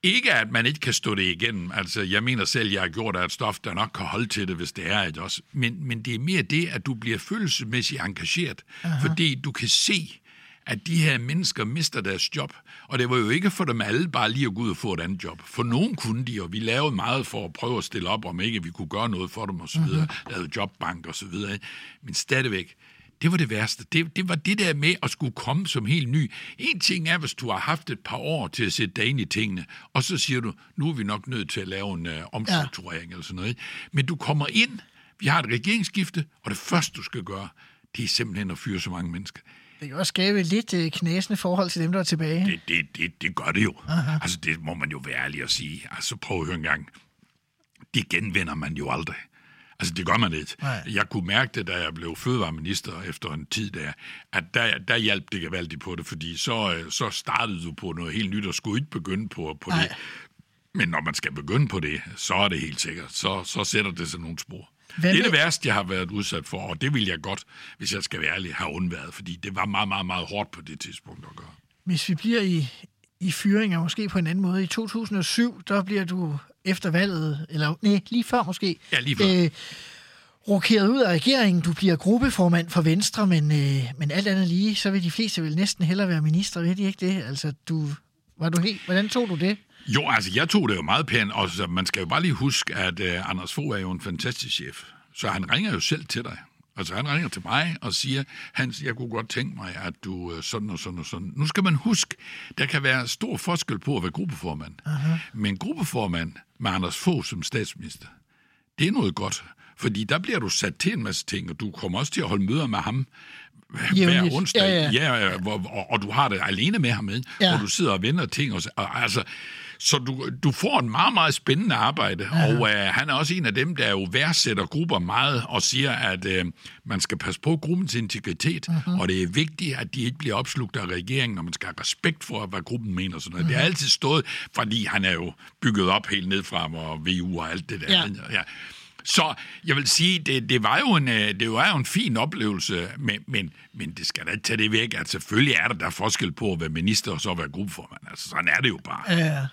ikke at man ikke kan stå det igennem. Altså, jeg mener selv, jeg har gjort af et stof, der nok kan holde til det, hvis det er et også. Men, men det er mere det, at du bliver følelsesmæssigt engageret. Uh-huh. Fordi du kan se, at de her mennesker mister deres job. Og det var jo ikke for dem alle bare lige at gå ud og få et andet job. For nogen kunne de, og vi lavede meget for at prøve at stille op, om ikke vi kunne gøre noget for dem osv. Mm-hmm. Lavede jobbank og så videre. Men stadigvæk, det var det værste. Det, det var det der med at skulle komme som helt ny. En ting er, hvis du har haft et par år til at sætte dig ind i tingene, og så siger du, nu er vi nok nødt til at lave en uh, omstrukturering ja. eller sådan noget. Men du kommer ind, vi har et regeringsskifte, og det første, du skal gøre, det er simpelthen at fyre så mange mennesker. Det kan også skabe lidt øh, knæsende forhold til dem, der er tilbage. Det, det, det, det gør det jo. Aha. Altså, det må man jo være ærlig at sige. Altså, prøv at høre en gang. Det genvinder man jo aldrig. Altså, det gør man ikke. Nej. Jeg kunne mærke det, da jeg blev fødevareminister efter en tid der, at der, der hjalp det gevaldigt på det, fordi så, øh, så startede du på noget helt nyt, og skulle ikke begynde på, på det. Men når man skal begynde på det, så er det helt sikkert. Så, så sætter det sig nogle spor. Hvad det er det værste, jeg har været udsat for, og det vil jeg godt, hvis jeg skal være ærlig, have undværet, fordi det var meget, meget, meget hårdt på det tidspunkt at gøre. Hvis vi bliver i, i fyringer, måske på en anden måde. I 2007, der bliver du efter valget, eller nej, lige før måske, Ja, lige før. øh, rokeret ud af regeringen. Du bliver gruppeformand for Venstre, men, øh, men alt andet lige, så vil de fleste vel næsten hellere være minister, ved de ikke det? Altså, du, var du helt, hvordan tog du det? Jo, altså jeg tog det jo meget pænt, og man skal jo bare lige huske, at uh, Anders Fogh er jo en fantastisk chef. Så han ringer jo selv til dig. Altså han ringer til mig og siger, Hans, jeg kunne godt tænke mig, at du uh, sådan og sådan og sådan. Nu skal man huske, der kan være stor forskel på at være gruppeformand. Uh-huh. Men gruppeformand med Anders Fogh som statsminister, det er noget godt. Fordi der bliver du sat til en masse ting, og du kommer også til at holde møder med ham hver Jævnligt. onsdag. Ja, ja. Ja, hvor, og, og du har det alene med ham med, Ja. ja. hvor du sidder og vender ting. Og, og, altså, så du, du får en meget, meget spændende arbejde, ja. og øh, han er også en af dem, der jo værdsætter grupper meget og siger, at øh, man skal passe på gruppens integritet, uh-huh. og det er vigtigt, at de ikke bliver opslugt af regeringen, og man skal have respekt for, hvad gruppen mener. Sådan noget. Uh-huh. Det har altid stået, fordi han er jo bygget op helt ned fra og VU og alt det der. Ja. ja. Så jeg vil sige, det, det, var jo en, øh, det var jo en fin oplevelse, men, men, men det skal da ikke tage det væk, at selvfølgelig er der der forskel på at være minister og så være gruppeformand. Altså, sådan er det jo bare. Ja.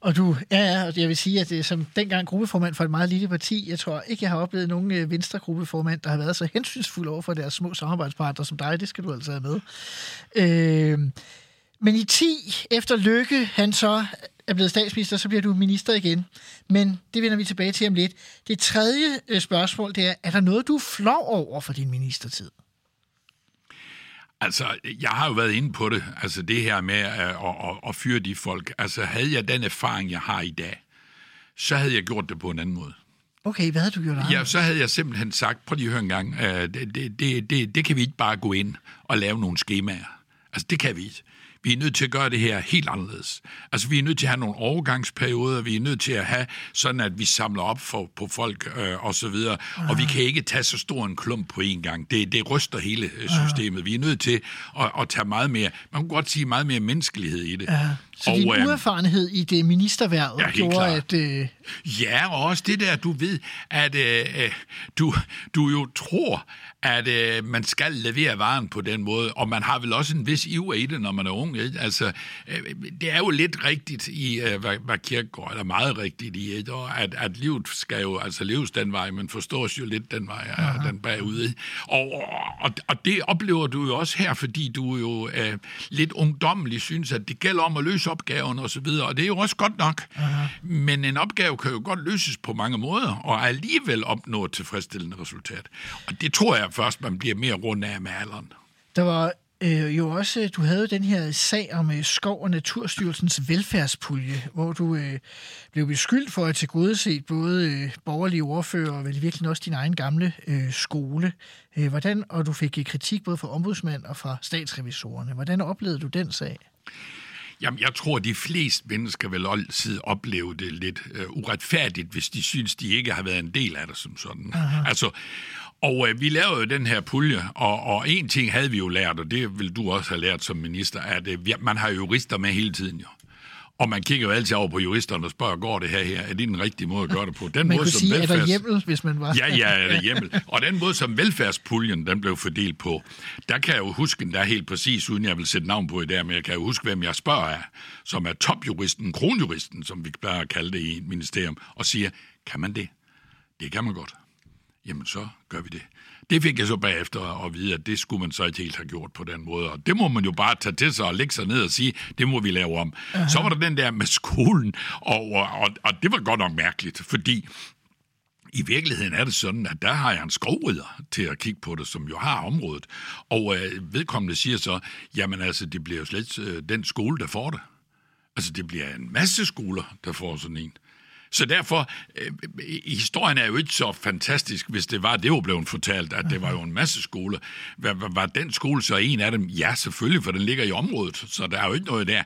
Og du, ja, ja, og jeg vil sige, at det som dengang gruppeformand for et meget lille parti, jeg tror ikke, jeg har oplevet nogen øh, venstre-gruppeformand, der har været så hensynsfuld over for deres små samarbejdspartnere som dig. Det skal du altså have med. Øh, men i 10, efter Lykke, han så er blevet statsminister, så bliver du minister igen. Men det vender vi tilbage til om lidt. Det tredje øh, spørgsmål, det er, er der noget, du er flov over for din ministertid? Altså, jeg har jo været inde på det, altså det her med at, at, at, at fyre de folk. Altså, havde jeg den erfaring, jeg har i dag, så havde jeg gjort det på en anden måde. Okay, hvad har du gjort? Ja, så havde jeg simpelthen sagt, prøv lige at høre en gang, uh, det, det, det, det, det kan vi ikke bare gå ind og lave nogle skemaer. Altså, det kan vi ikke. Vi er nødt til at gøre det her helt anderledes. Altså, vi er nødt til at have nogle overgangsperioder, vi er nødt til at have sådan, at vi samler op for, på folk øh, og så videre, og vi kan ikke tage så stor en klump på en gang. Det, det ryster hele øh, systemet. Vi er nødt til at, at tage meget mere, man kan godt sige meget mere menneskelighed i det. Ja, så og, din øh, uerfarenhed i det ministerværvet Ja, gjorde, klart. at... Øh, Ja, og også det der, du ved, at øh, øh, du, du jo tror, at øh, man skal levere varen på den måde, og man har vel også en vis iver i det, når man er ung. Ikke? Altså, øh, det er jo lidt rigtigt i, øh, hvad, hvad Kierkegaard, eller meget rigtigt i, ikke? at, at livet skal jo altså leves den vej, men forstås jo lidt den vej, ja, den bagude. Og, og, og det oplever du jo også her, fordi du jo øh, lidt ungdommelig synes, at det gælder om at løse opgaven og så videre, og det er jo også godt nok. Aha. Men en opgave kan jo godt løses på mange måder, og alligevel opnå et tilfredsstillende resultat. Og det tror jeg først, man bliver mere rundt af med alderen. Der var øh, jo også, du havde den her sag om øh, Skov- og Naturstyrelsens velfærdspulje, hvor du øh, blev beskyldt for at tilgodese både øh, borgerlige ordfører og vel virkelig også din egen gamle øh, skole. Øh, hvordan, og du fik kritik både fra ombudsmand og fra statsrevisorerne. Hvordan oplevede du den sag? Jamen, jeg tror, de fleste mennesker vil altid opleve det lidt uh, uretfærdigt, hvis de synes, de ikke har været en del af det som sådan. Aha. Altså, og øh, vi lavede jo den her pulje, og, og en ting havde vi jo lært, og det vil du også have lært som minister, at øh, man har jurister med hele tiden jo. Og man kigger jo altid over på juristerne og spørger, går det her her? Er det den rigtige måde at gøre det på? Den man måde, kunne som sige, velfærds... er der hjemmel, hvis man var... Ja, ja, er der hjemmel. Og den måde, som velfærdspuljen den blev fordelt på, der kan jeg jo huske, der er helt præcis, uden jeg vil sætte navn på i dag, men jeg kan jo huske, hvem jeg spørger af, som er topjuristen, kronjuristen, som vi plejer at kalde det i et ministerium, og siger, kan man det? Det kan man godt. Jamen, så gør vi det. Det fik jeg så bagefter at vide, at det skulle man så ikke helt have gjort på den måde. Og det må man jo bare tage til sig og lægge sig ned og sige, det må vi lave om. Aha. Så var der den der med skolen, og, og, og, og det var godt nok mærkeligt, fordi i virkeligheden er det sådan, at der har jeg en skovrider til at kigge på det, som jo har området. Og øh, vedkommende siger så, jamen altså, det bliver jo slet øh, den skole, der får det. Altså, det bliver en masse skoler, der får sådan en. Så derfor, øh, historien er jo ikke så fantastisk, hvis det var, det var blevet fortalt, at det var jo en masse skoler. Var, var den skole så en af dem? Ja, selvfølgelig, for den ligger i området, så der er jo ikke noget der.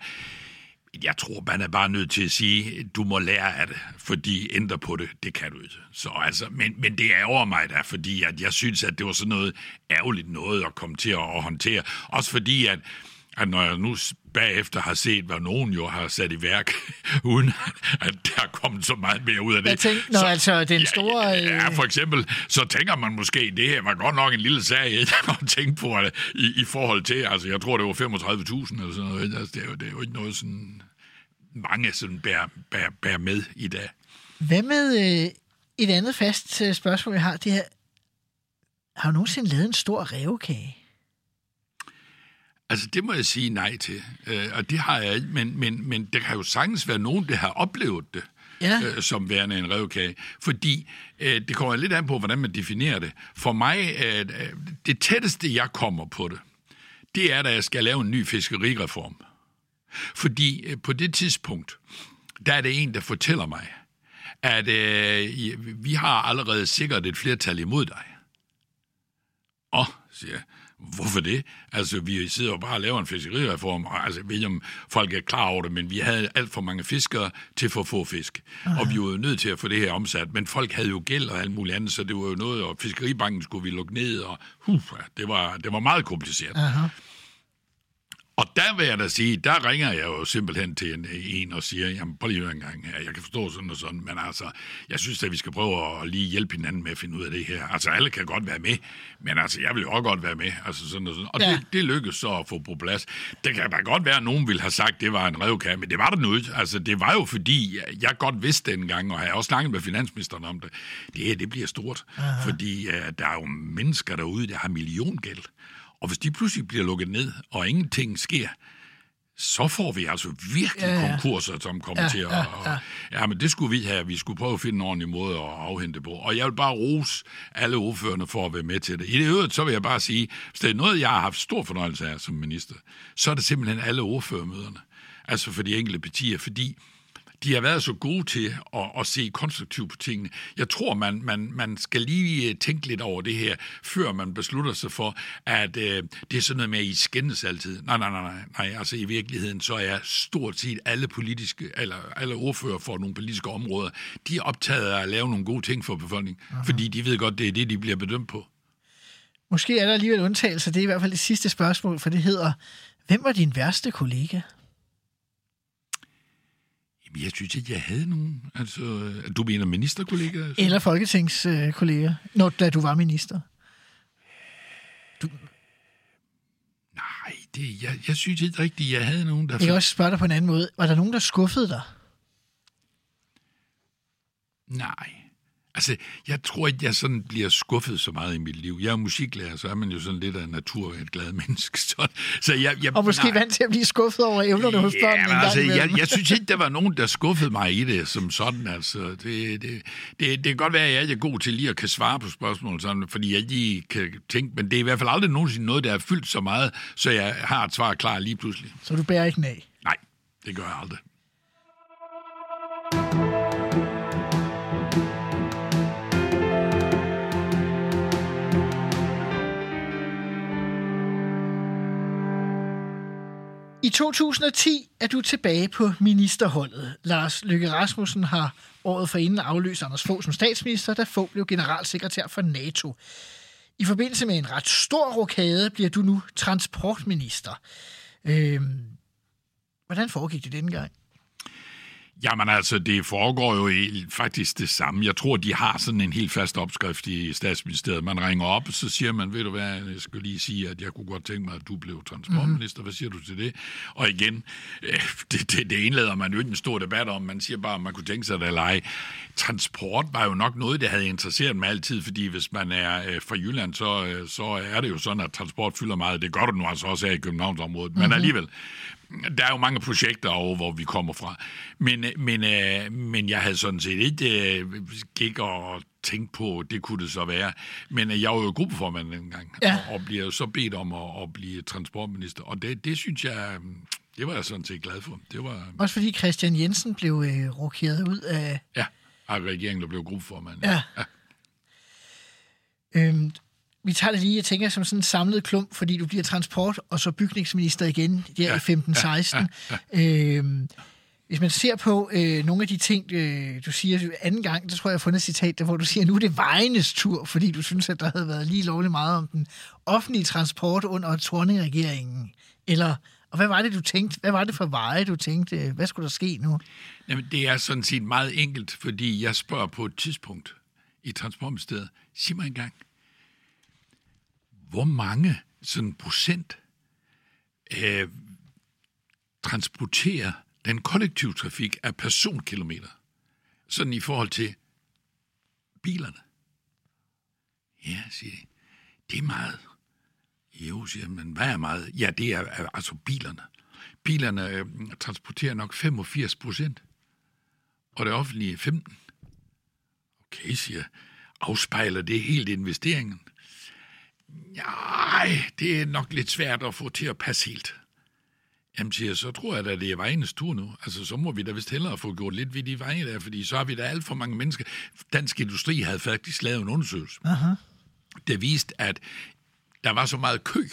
Jeg tror, man er bare nødt til at sige, du må lære af det, fordi ændre på det, det kan du ikke. Så altså, men, men det er over mig der, fordi at jeg synes, at det var sådan noget ærgerligt noget at komme til at håndtere. Også fordi, at at når jeg nu bagefter har set, hvad nogen jo har sat i værk, uden at der er kommet så meget mere ud af det. Jeg tænkte, når så, altså den store... Ja, ja, for eksempel, så tænker man måske, det her var godt nok en lille sag, jeg har tænkt på det, i, i forhold til, altså jeg tror, det var 35.000 eller sådan noget, altså, det, er jo, det er jo ikke noget sådan, mange sådan bærer, bærer, bærer med i dag. Hvad med øh, et andet fast øh, spørgsmål, jeg har, det her, har du nogensinde lavet en stor revkage? Altså, det må jeg sige nej til. Øh, og det har jeg ikke, men, men, men der kan jo sagtens være nogen, der har oplevet det. Ja. Øh, som værende en revkage. Fordi øh, det kommer lidt an på, hvordan man definerer det. For mig, øh, det tætteste, jeg kommer på det, det er, da jeg skal lave en ny fiskerireform. Fordi øh, på det tidspunkt, der er det en, der fortæller mig, at øh, vi har allerede sikkert et flertal imod dig. Og, siger jeg, Hvorfor det? Altså, vi sidder jo bare og laver en fiskerireform, og altså, jeg ved ikke, om folk er klar over det, men vi havde alt for mange fiskere til for få fisk. Aha. Og vi var jo nødt til at få det her omsat, men folk havde jo gæld og alt muligt andet, så det var jo noget, og fiskeribanken skulle vi lukke ned, og huh, det, var, det var meget kompliceret. Aha. Og der vil jeg da sige, der ringer jeg jo simpelthen til en, en og siger, jamen prøv lige en gang her, jeg kan forstå sådan og sådan, men altså, jeg synes at vi skal prøve at lige hjælpe hinanden med at finde ud af det her. Altså alle kan godt være med, men altså jeg vil jo også godt være med, altså sådan og sådan. Og ja. det, det lykkedes så at få på plads. Det kan da godt være, at nogen ville have sagt, at det var en revkage, men det var der nu ikke. Altså det var jo fordi, jeg godt vidste dengang, og jeg har også snakket med finansministeren om det, det her, det bliver stort, Aha. fordi uh, der er jo mennesker derude, der har milliongæld. Og hvis de pludselig bliver lukket ned, og ingenting sker, så får vi altså virkelig ja, ja. konkurser, som kommer ja, til at... Ja, ja. ja, men det skulle vi have. Vi skulle prøve at finde en ordentlig måde at afhente på. Og jeg vil bare rose alle ordførende for at være med til det. I det øvrigt, så vil jeg bare sige, hvis det er noget, jeg har haft stor fornøjelse af som minister, så er det simpelthen alle ordførermøderne. Altså for de enkelte partier, fordi de har været så gode til at, at se konstruktivt på tingene. Jeg tror, man, man, man skal lige øh, tænke lidt over det her, før man beslutter sig for, at øh, det er sådan noget med, at I skændes altid. Nej, nej, nej, nej, nej. Altså i virkeligheden, så er stort set alle politiske, eller alle ordfører for nogle politiske områder, de er optaget af at lave nogle gode ting for befolkningen, Aha. fordi de ved godt, det er det, de bliver bedømt på. Måske er der alligevel undtagelser. Det er i hvert fald det sidste spørgsmål, for det hedder, hvem var din værste kollega? Jeg synes ikke, jeg havde nogen. Altså, du mener ministerkollegaer? Altså? Eller folketingskolleger, når da du var minister? Du... Nej, det, jeg, jeg synes ikke rigtigt, jeg havde nogen, der... Jeg kan også spørge dig på en anden måde. Var der nogen, der skuffede dig? Nej. Altså, jeg tror ikke, jeg sådan bliver skuffet så meget i mit liv. Jeg er musiklærer, så er man jo sådan lidt af natur et glad menneske. Så, så jeg, jeg, Og måske vant til at blive skuffet over evnerne hos Ja, børnene men altså, jeg, jeg synes ikke, der var nogen, der skuffede mig i det som sådan. Altså, det, det, det, det kan godt være, at jeg ikke er god til lige at kan svare på spørgsmål, sådan, fordi jeg lige kan tænke, men det er i hvert fald aldrig nogensinde noget, der er fyldt så meget, så jeg har et svar klar lige pludselig. Så du bærer ikke af. Nej, det gør jeg aldrig. I 2010 er du tilbage på ministerholdet. Lars Løkke Rasmussen har året forinden afløst Anders Fogh som statsminister, da Fogh blev generalsekretær for NATO. I forbindelse med en ret stor rokade bliver du nu transportminister. Øhm, hvordan foregik det denne gang? Jamen altså, det foregår jo faktisk det samme. Jeg tror, de har sådan en helt fast opskrift i statsministeriet. Man ringer op, og så siger man, ved du hvad, jeg skal lige sige, at jeg kunne godt tænke mig, at du blev transportminister. Hvad siger du til det? Og igen, øh, det, det, det indleder man jo ikke en stor debat om. Man siger bare, om man kunne tænke sig det eller ej. Transport var jo nok noget, der havde interesseret mig altid, fordi hvis man er øh, fra Jylland, så, øh, så er det jo sådan, at transport fylder meget. Det gør du nu altså også her i Københavnsområdet. Men alligevel, der er jo mange projekter over, hvor vi kommer fra. Men, øh, men, øh, men jeg havde sådan set ikke øh, gik og tænkt på, det kunne det så være. Men øh, jeg var jo gruppeformand dengang, Ja. og, og bliver jo så bedt om at, at blive transportminister. Og det, det synes jeg, det var jeg sådan set glad for. Det var, Også fordi Christian Jensen blev øh, rokeret ud af... ja, at regeringen der blev gruppeformand. Ja. Øhm, vi tager det lige, jeg tænker, som sådan en samlet klump, fordi du bliver transport- og så bygningsminister igen der ja, i 15-16. Ja, ja. Øhm, hvis man ser på øh, nogle af de ting, øh, du siger anden gang, der tror jeg, jeg har fundet et citat, der, hvor du siger, nu er det vejenes tur, fordi du synes, at der havde været lige lovligt meget om den offentlige transport under Torning-regeringen. Eller, og hvad var det, du tænkte? Hvad var det for veje, du tænkte? Hvad skulle der ske nu? Jamen, det er sådan set meget enkelt, fordi jeg spørger på et tidspunkt i Transportministeriet, sig mig engang, hvor mange sådan procent øh, transporterer den kollektive trafik af personkilometer, sådan i forhold til bilerne? Ja, siger de. Det er meget. Jo, siger jeg, men hvad er meget? Ja, det er, er altså bilerne. Bilerne øh, transporterer nok 85 procent, og det offentlige 15. Okay, siger jeg. Afspejler det helt investeringen? Nej, det er nok lidt svært at få til at passe helt. Jamen siger så tror jeg da, det er vejenes tur nu. Altså, så må vi da vist hellere få gjort lidt ved de veje der, fordi så har vi da alt for mange mennesker. Dansk Industri havde faktisk lavet en undersøgelse, Aha. der viste, at der var så meget kø,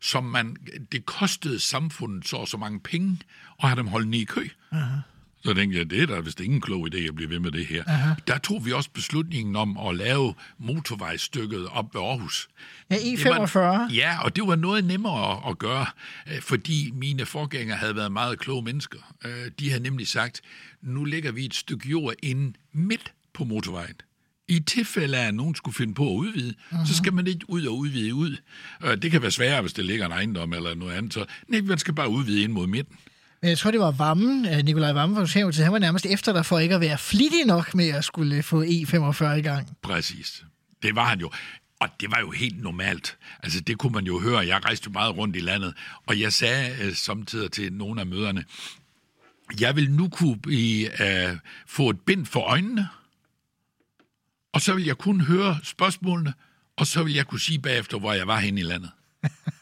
som man, det kostede samfundet så så mange penge at have dem holdt nede i kø. Aha. Så tænkte jeg, det er da vist ingen klog idé at blive ved med det her. Aha. Der tog vi også beslutningen om at lave motorvejstykket op ved Aarhus. Ja, Det var- E45. Ja, og det var noget nemmere at, at gøre, øh, fordi mine forgængere havde været meget kloge mennesker. Øh, De havde nemlig sagt, nu lægger vi et stykke jord ind midt på motorvejen. I tilfælde af, at nogen skulle finde på at udvide, uh-huh. så skal man ikke ud og udvide ud. Øh, Det kan være sværere, hvis det ligger en ejendom eller noget andet. Så nej, man skal bare udvide ind mod midten. Men jeg tror, det var Vammen, øh, Nikolaj Vammen fra Socialdemokratiet. Han var nærmest efter dig for ikke at være flittig nok med at skulle få E45 i gang. Præcis. Det var han jo. Og det var jo helt normalt. Altså, det kunne man jo høre. Jeg rejste jo meget rundt i landet, og jeg sagde øh, samtidig til nogle af møderne, jeg vil nu kunne blive, øh, få et bind for øjnene, og så vil jeg kun høre spørgsmålene, og så vil jeg kunne sige bagefter, hvor jeg var henne i landet.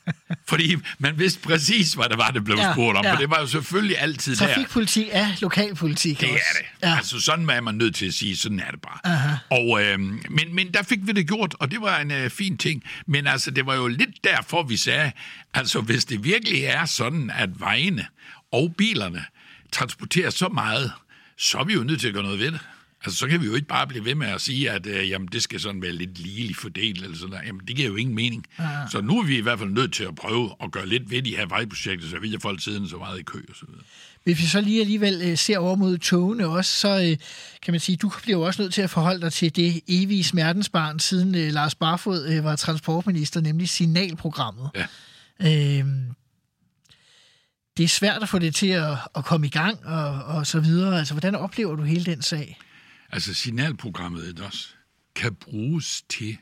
Fordi man vidste præcis, hvad det var, det blev Ja, spurgt om, ja. for det var jo selvfølgelig altid der. Trafikpolitik er lokalpolitik Det også. er det. Ja. Altså sådan er man nødt til at sige, sådan er det bare. Aha. Og, øh, men, men der fik vi det gjort, og det var en øh, fin ting. Men altså, det var jo lidt derfor, vi sagde, altså hvis det virkelig er sådan, at vejene og bilerne transporterer så meget, så er vi jo nødt til at gøre noget ved det. Altså, så kan vi jo ikke bare blive ved med at sige, at øh, jamen, det skal sådan være lidt ligeligt fordelt, eller sådan der. Jamen, det giver jo ingen mening. Aha. Så nu er vi i hvert fald nødt til at prøve at gøre lidt ved de her vejprojekter, så vi har folk siden så meget i kø og så videre. Hvis vi så lige alligevel øh, ser over mod togene også, så øh, kan man sige, du bliver jo også nødt til at forholde dig til det evige smertensbarn, siden øh, Lars Barfod øh, var transportminister, nemlig signalprogrammet. Ja. Øh, det er svært at få det til at, at komme i gang og, og så videre. Altså, hvordan oplever du hele den sag? Altså, signalprogrammet også kan bruges til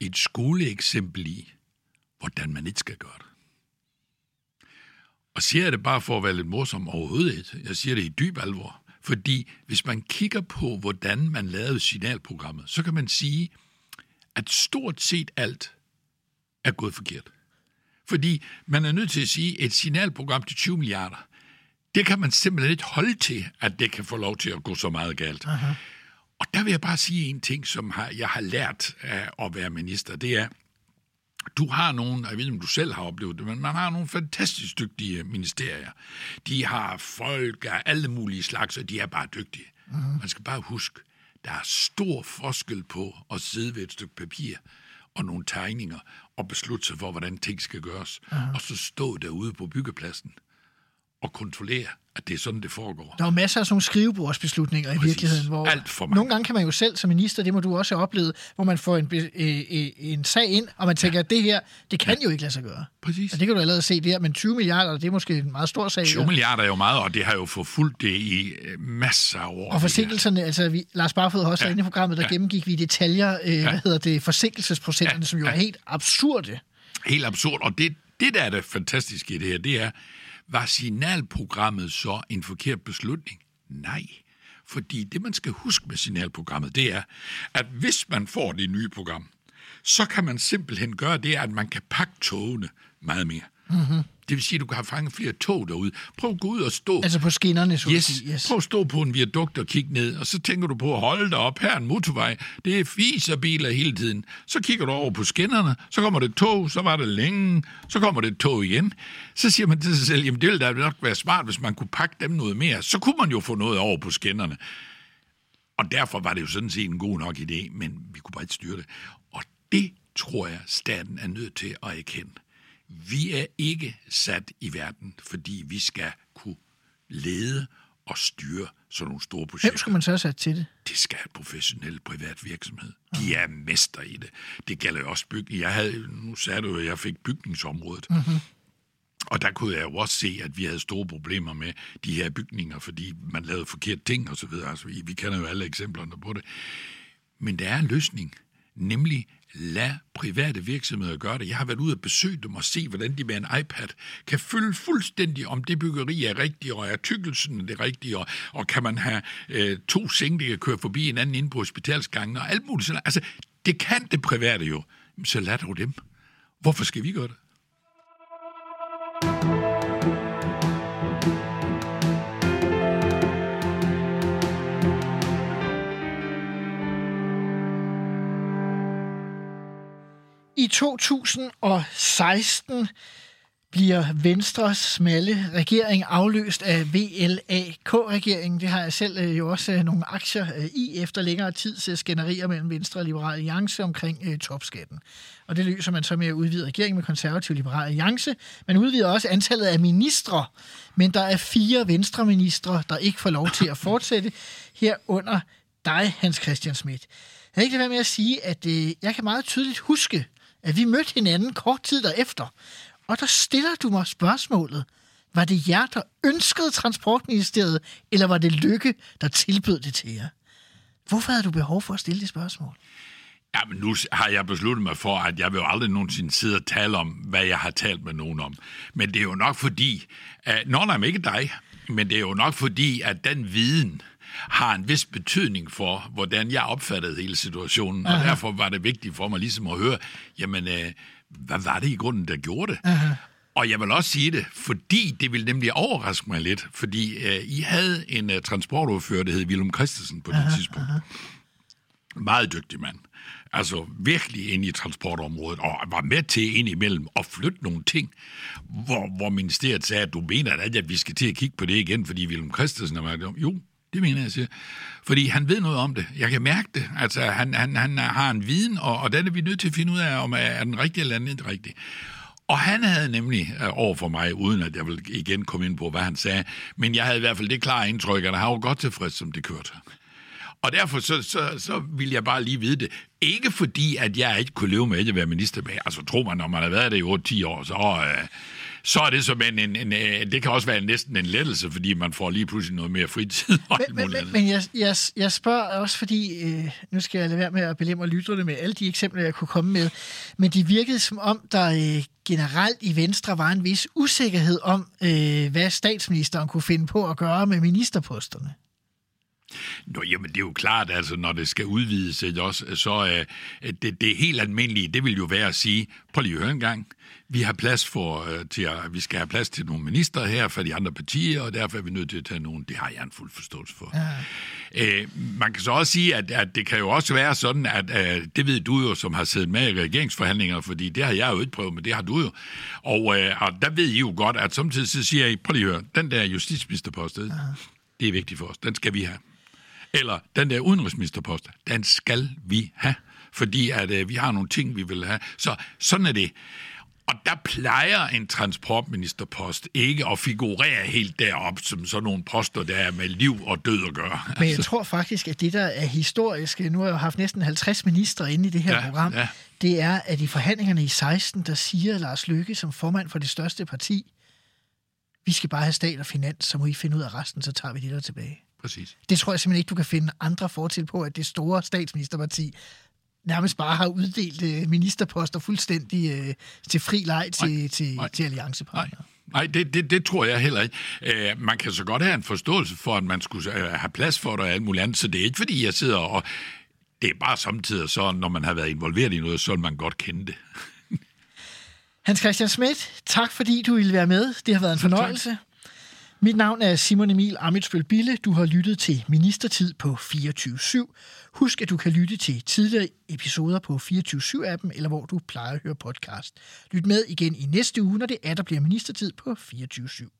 et skoleeksempel i, hvordan man ikke skal gøre det. Og siger jeg det bare for at være lidt morsom overhovedet ikke. Jeg siger det i dyb alvor. Fordi hvis man kigger på, hvordan man lavede signalprogrammet, så kan man sige, at stort set alt er gået forkert. Fordi man er nødt til at sige, at et signalprogram til 20 milliarder, det kan man simpelthen ikke holde til, at det kan få lov til at gå så meget galt. Aha. Og der vil jeg bare sige en ting, som har, jeg har lært af at være minister, det er, du har nogle, jeg ved ikke, om du selv har oplevet det, men man har nogle fantastisk dygtige ministerier. De har folk af alle mulige slags, og de er bare dygtige. Uh-huh. Man skal bare huske, der er stor forskel på at sidde ved et stykke papir og nogle tegninger og beslutte sig for, hvordan ting skal gøres, uh-huh. og så stå derude på byggepladsen og kontrollere, at det er sådan, det foregår. Der er masser af sådan nogle skrivebordsbeslutninger Præcis. i virkeligheden, hvor Alt for mange. nogle gange kan man jo selv som minister, det må du også have oplevet, hvor man får en, øh, øh, en sag ind, og man tænker, ja. at det her, det kan ja. jo ikke lade sig gøre. Præcis. Og det kan du allerede se der, men 20 milliarder, det er måske en meget stor sag. 20 milliarder er jo meget, og det har jo forfulgt det i øh, masser af år. Og forsinkelserne, altså vi, Lars Barfod har også ja. inde i programmet, der ja. gennemgik vi i detaljer, øh, ja. hvad hedder det, forsinkelsesprocenterne, ja. som jo ja. er helt absurde. Helt absurd, og det, det der er det fantastiske i det her, det er, var signalprogrammet så en forkert beslutning? Nej. Fordi det, man skal huske med signalprogrammet, det er, at hvis man får det nye program, så kan man simpelthen gøre det, at man kan pakke togene meget mere. Mm-hmm. Det vil sige, at du kan have fanget flere tog derude. Prøv at gå ud og stå. Altså på skinnerne, så yes. Sige. yes. Prøv at stå på en viadukt og kigge ned, og så tænker du på at holde dig op. Her en motorvej. Det er fiser biler hele tiden. Så kigger du over på skinnerne, så kommer det et tog, så var det længe, så kommer det et tog igen. Så siger man til sig selv, jamen det ville da nok være smart, hvis man kunne pakke dem noget mere. Så kunne man jo få noget over på skinnerne. Og derfor var det jo sådan set en god nok idé, men vi kunne bare ikke styre det. Og det tror jeg, staten er nødt til at erkende. Vi er ikke sat i verden, fordi vi skal kunne lede og styre sådan nogle store projekter. Hvem skal man så sat til det? Det skal et professionel privat virksomhed. De er mester i det. Det gælder jo også bygning. Jeg havde, nu sagde du, at jeg fik bygningsområdet. Mm-hmm. Og der kunne jeg jo også se, at vi havde store problemer med de her bygninger, fordi man lavede forkerte ting og så videre. Altså, vi kender jo alle eksemplerne på det. Men der er en løsning, nemlig lad private virksomheder gøre det. Jeg har været ude og besøge dem og se, hvordan de med en iPad kan følge fuldstændig, om det byggeri er rigtigt, og er tykkelsen det rigtige, og, og kan man have øh, to senge, der kan køre forbi hinanden inde på hospitalsgangen, og alt muligt sådan. Altså, det kan det private jo. Så lad dog dem. Hvorfor skal vi gøre det? 2016 bliver Venstres smalle regering afløst af VLAK-regeringen. Det har jeg selv øh, jo også øh, nogle aktier øh, i efter længere tid til skænderier mellem Venstre og Liberal Alliance omkring øh, topskatten. Og det løser man så med at udvide regeringen med konservativ Liberal Alliance. Man udvider også antallet af ministre, men der er fire Venstre-ministre, der ikke får lov til at fortsætte herunder dig, Hans Christian Schmidt. Jeg kan ikke lade være med at sige, at øh, jeg kan meget tydeligt huske, at vi mødte hinanden kort tid derefter. Og der stiller du mig spørgsmålet. Var det jer, der ønskede Transportministeriet, eller var det Lykke, der tilbød det til jer? Hvorfor havde du behov for at stille det spørgsmål? Ja, men nu har jeg besluttet mig for, at jeg vil jo aldrig nogensinde sidde og tale om, hvad jeg har talt med nogen om. Men det er jo nok fordi, at, nå nej, ikke dig, men det er jo nok fordi, at den viden, har en vis betydning for, hvordan jeg opfattede hele situationen. Aha. Og derfor var det vigtigt for mig ligesom at høre, jamen, øh, hvad var det i grunden, der gjorde det? Aha. Og jeg vil også sige det, fordi det ville nemlig overraske mig lidt, fordi øh, I havde en uh, transportordfører, der hed Willem Christensen på det aha, tidspunkt. Aha. Meget dygtig mand. Altså virkelig ind i transportområdet, og var med til indimellem at flytte nogle ting, hvor, hvor ministeriet sagde, at du mener at vi skal til at kigge på det igen, fordi Willem Christensen er med. Jo, det mener jeg, siger. Fordi han ved noget om det. Jeg kan mærke det. Altså, han, han, han har en viden, og, og den er vi nødt til at finde ud af, om er den rigtige eller den ikke rigtige. Og han havde nemlig øh, over for mig, uden at jeg vil igen komme ind på, hvad han sagde, men jeg havde i hvert fald det klare indtryk, at han var godt tilfreds, som det kørte. Og derfor så, så, så vil jeg bare lige vide det. Ikke fordi, at jeg ikke kunne leve med ikke at være minister med. Altså, tror man, når man har været det i 8-10 år, så, øh, så er det som en, en, en, det kan også være næsten en lettelse, fordi man får lige pludselig noget mere fritid. og Men, men, muligt men, andet. men jeg, jeg, jeg spørger også, fordi øh, nu skal jeg lade være med at belemre lytterne med alle de eksempler, jeg kunne komme med, men det virkede som om, der øh, generelt i Venstre var en vis usikkerhed om, øh, hvad statsministeren kunne finde på at gøre med ministerposterne. Nå, jamen, det er jo klart, altså, når det skal udvides, ikke også, så øh, det, det helt almindelige, det vil jo være at sige, prøv lige at høre en gang, vi har plads for, øh, til at, vi skal have plads til nogle minister her for de andre partier, og derfor er vi nødt til at tage nogen. Det har jeg en fuld forståelse for. Ja. Øh, man kan så også sige, at, at det kan jo også være sådan, at øh, det ved du jo, som har siddet med i regeringsforhandlinger, fordi det har jeg jo ikke prøvet, men det har du jo. Og, øh, og der ved I jo godt, at samtidig så siger I, prøv lige at høre, den der justitsministerpost, ja. det er vigtigt for os, den skal vi have. Eller den der udenrigsministerpost, den skal vi have, fordi at, øh, vi har nogle ting, vi vil have. Så sådan er det. Og der plejer en transportministerpost ikke at figurere helt derop som sådan nogle poster, der er med liv og død at gøre. Men jeg tror faktisk, at det, der er historisk, nu har jeg jo haft næsten 50 ministre inde i det her Ja, program, ja. det er, at i forhandlingerne i 16, der siger Lars Løkke som formand for det største parti, vi skal bare have stat og finans, så må I finde ud af resten, så tager vi det der tilbage. Præcis. Det tror jeg simpelthen ikke, du kan finde andre fortil på, at det store statsministerparti nærmest bare har uddelt øh, ministerposter fuldstændig øh, til fri leg til, Nej, til, nej. til Nej, alliancepartnere. nej det, det, det tror jeg heller ikke. Øh, man kan så godt have en forståelse for, at man skulle øh, have plads for det og alt muligt andet, så det er ikke, fordi jeg sidder og... Det er bare samtidig så, når man har været involveret i noget, så man godt kende det. Hans Christian Schmidt, tak fordi du ville være med. Det har været en fornøjelse. Mit navn er Simon Emil Amitsbøl Bille. Du har lyttet til Ministertid på 24-7. Husk, at du kan lytte til tidligere episoder på 24-7-appen, eller hvor du plejer at høre podcast. Lyt med igen i næste uge, når det er, der bliver Ministertid på 24-7.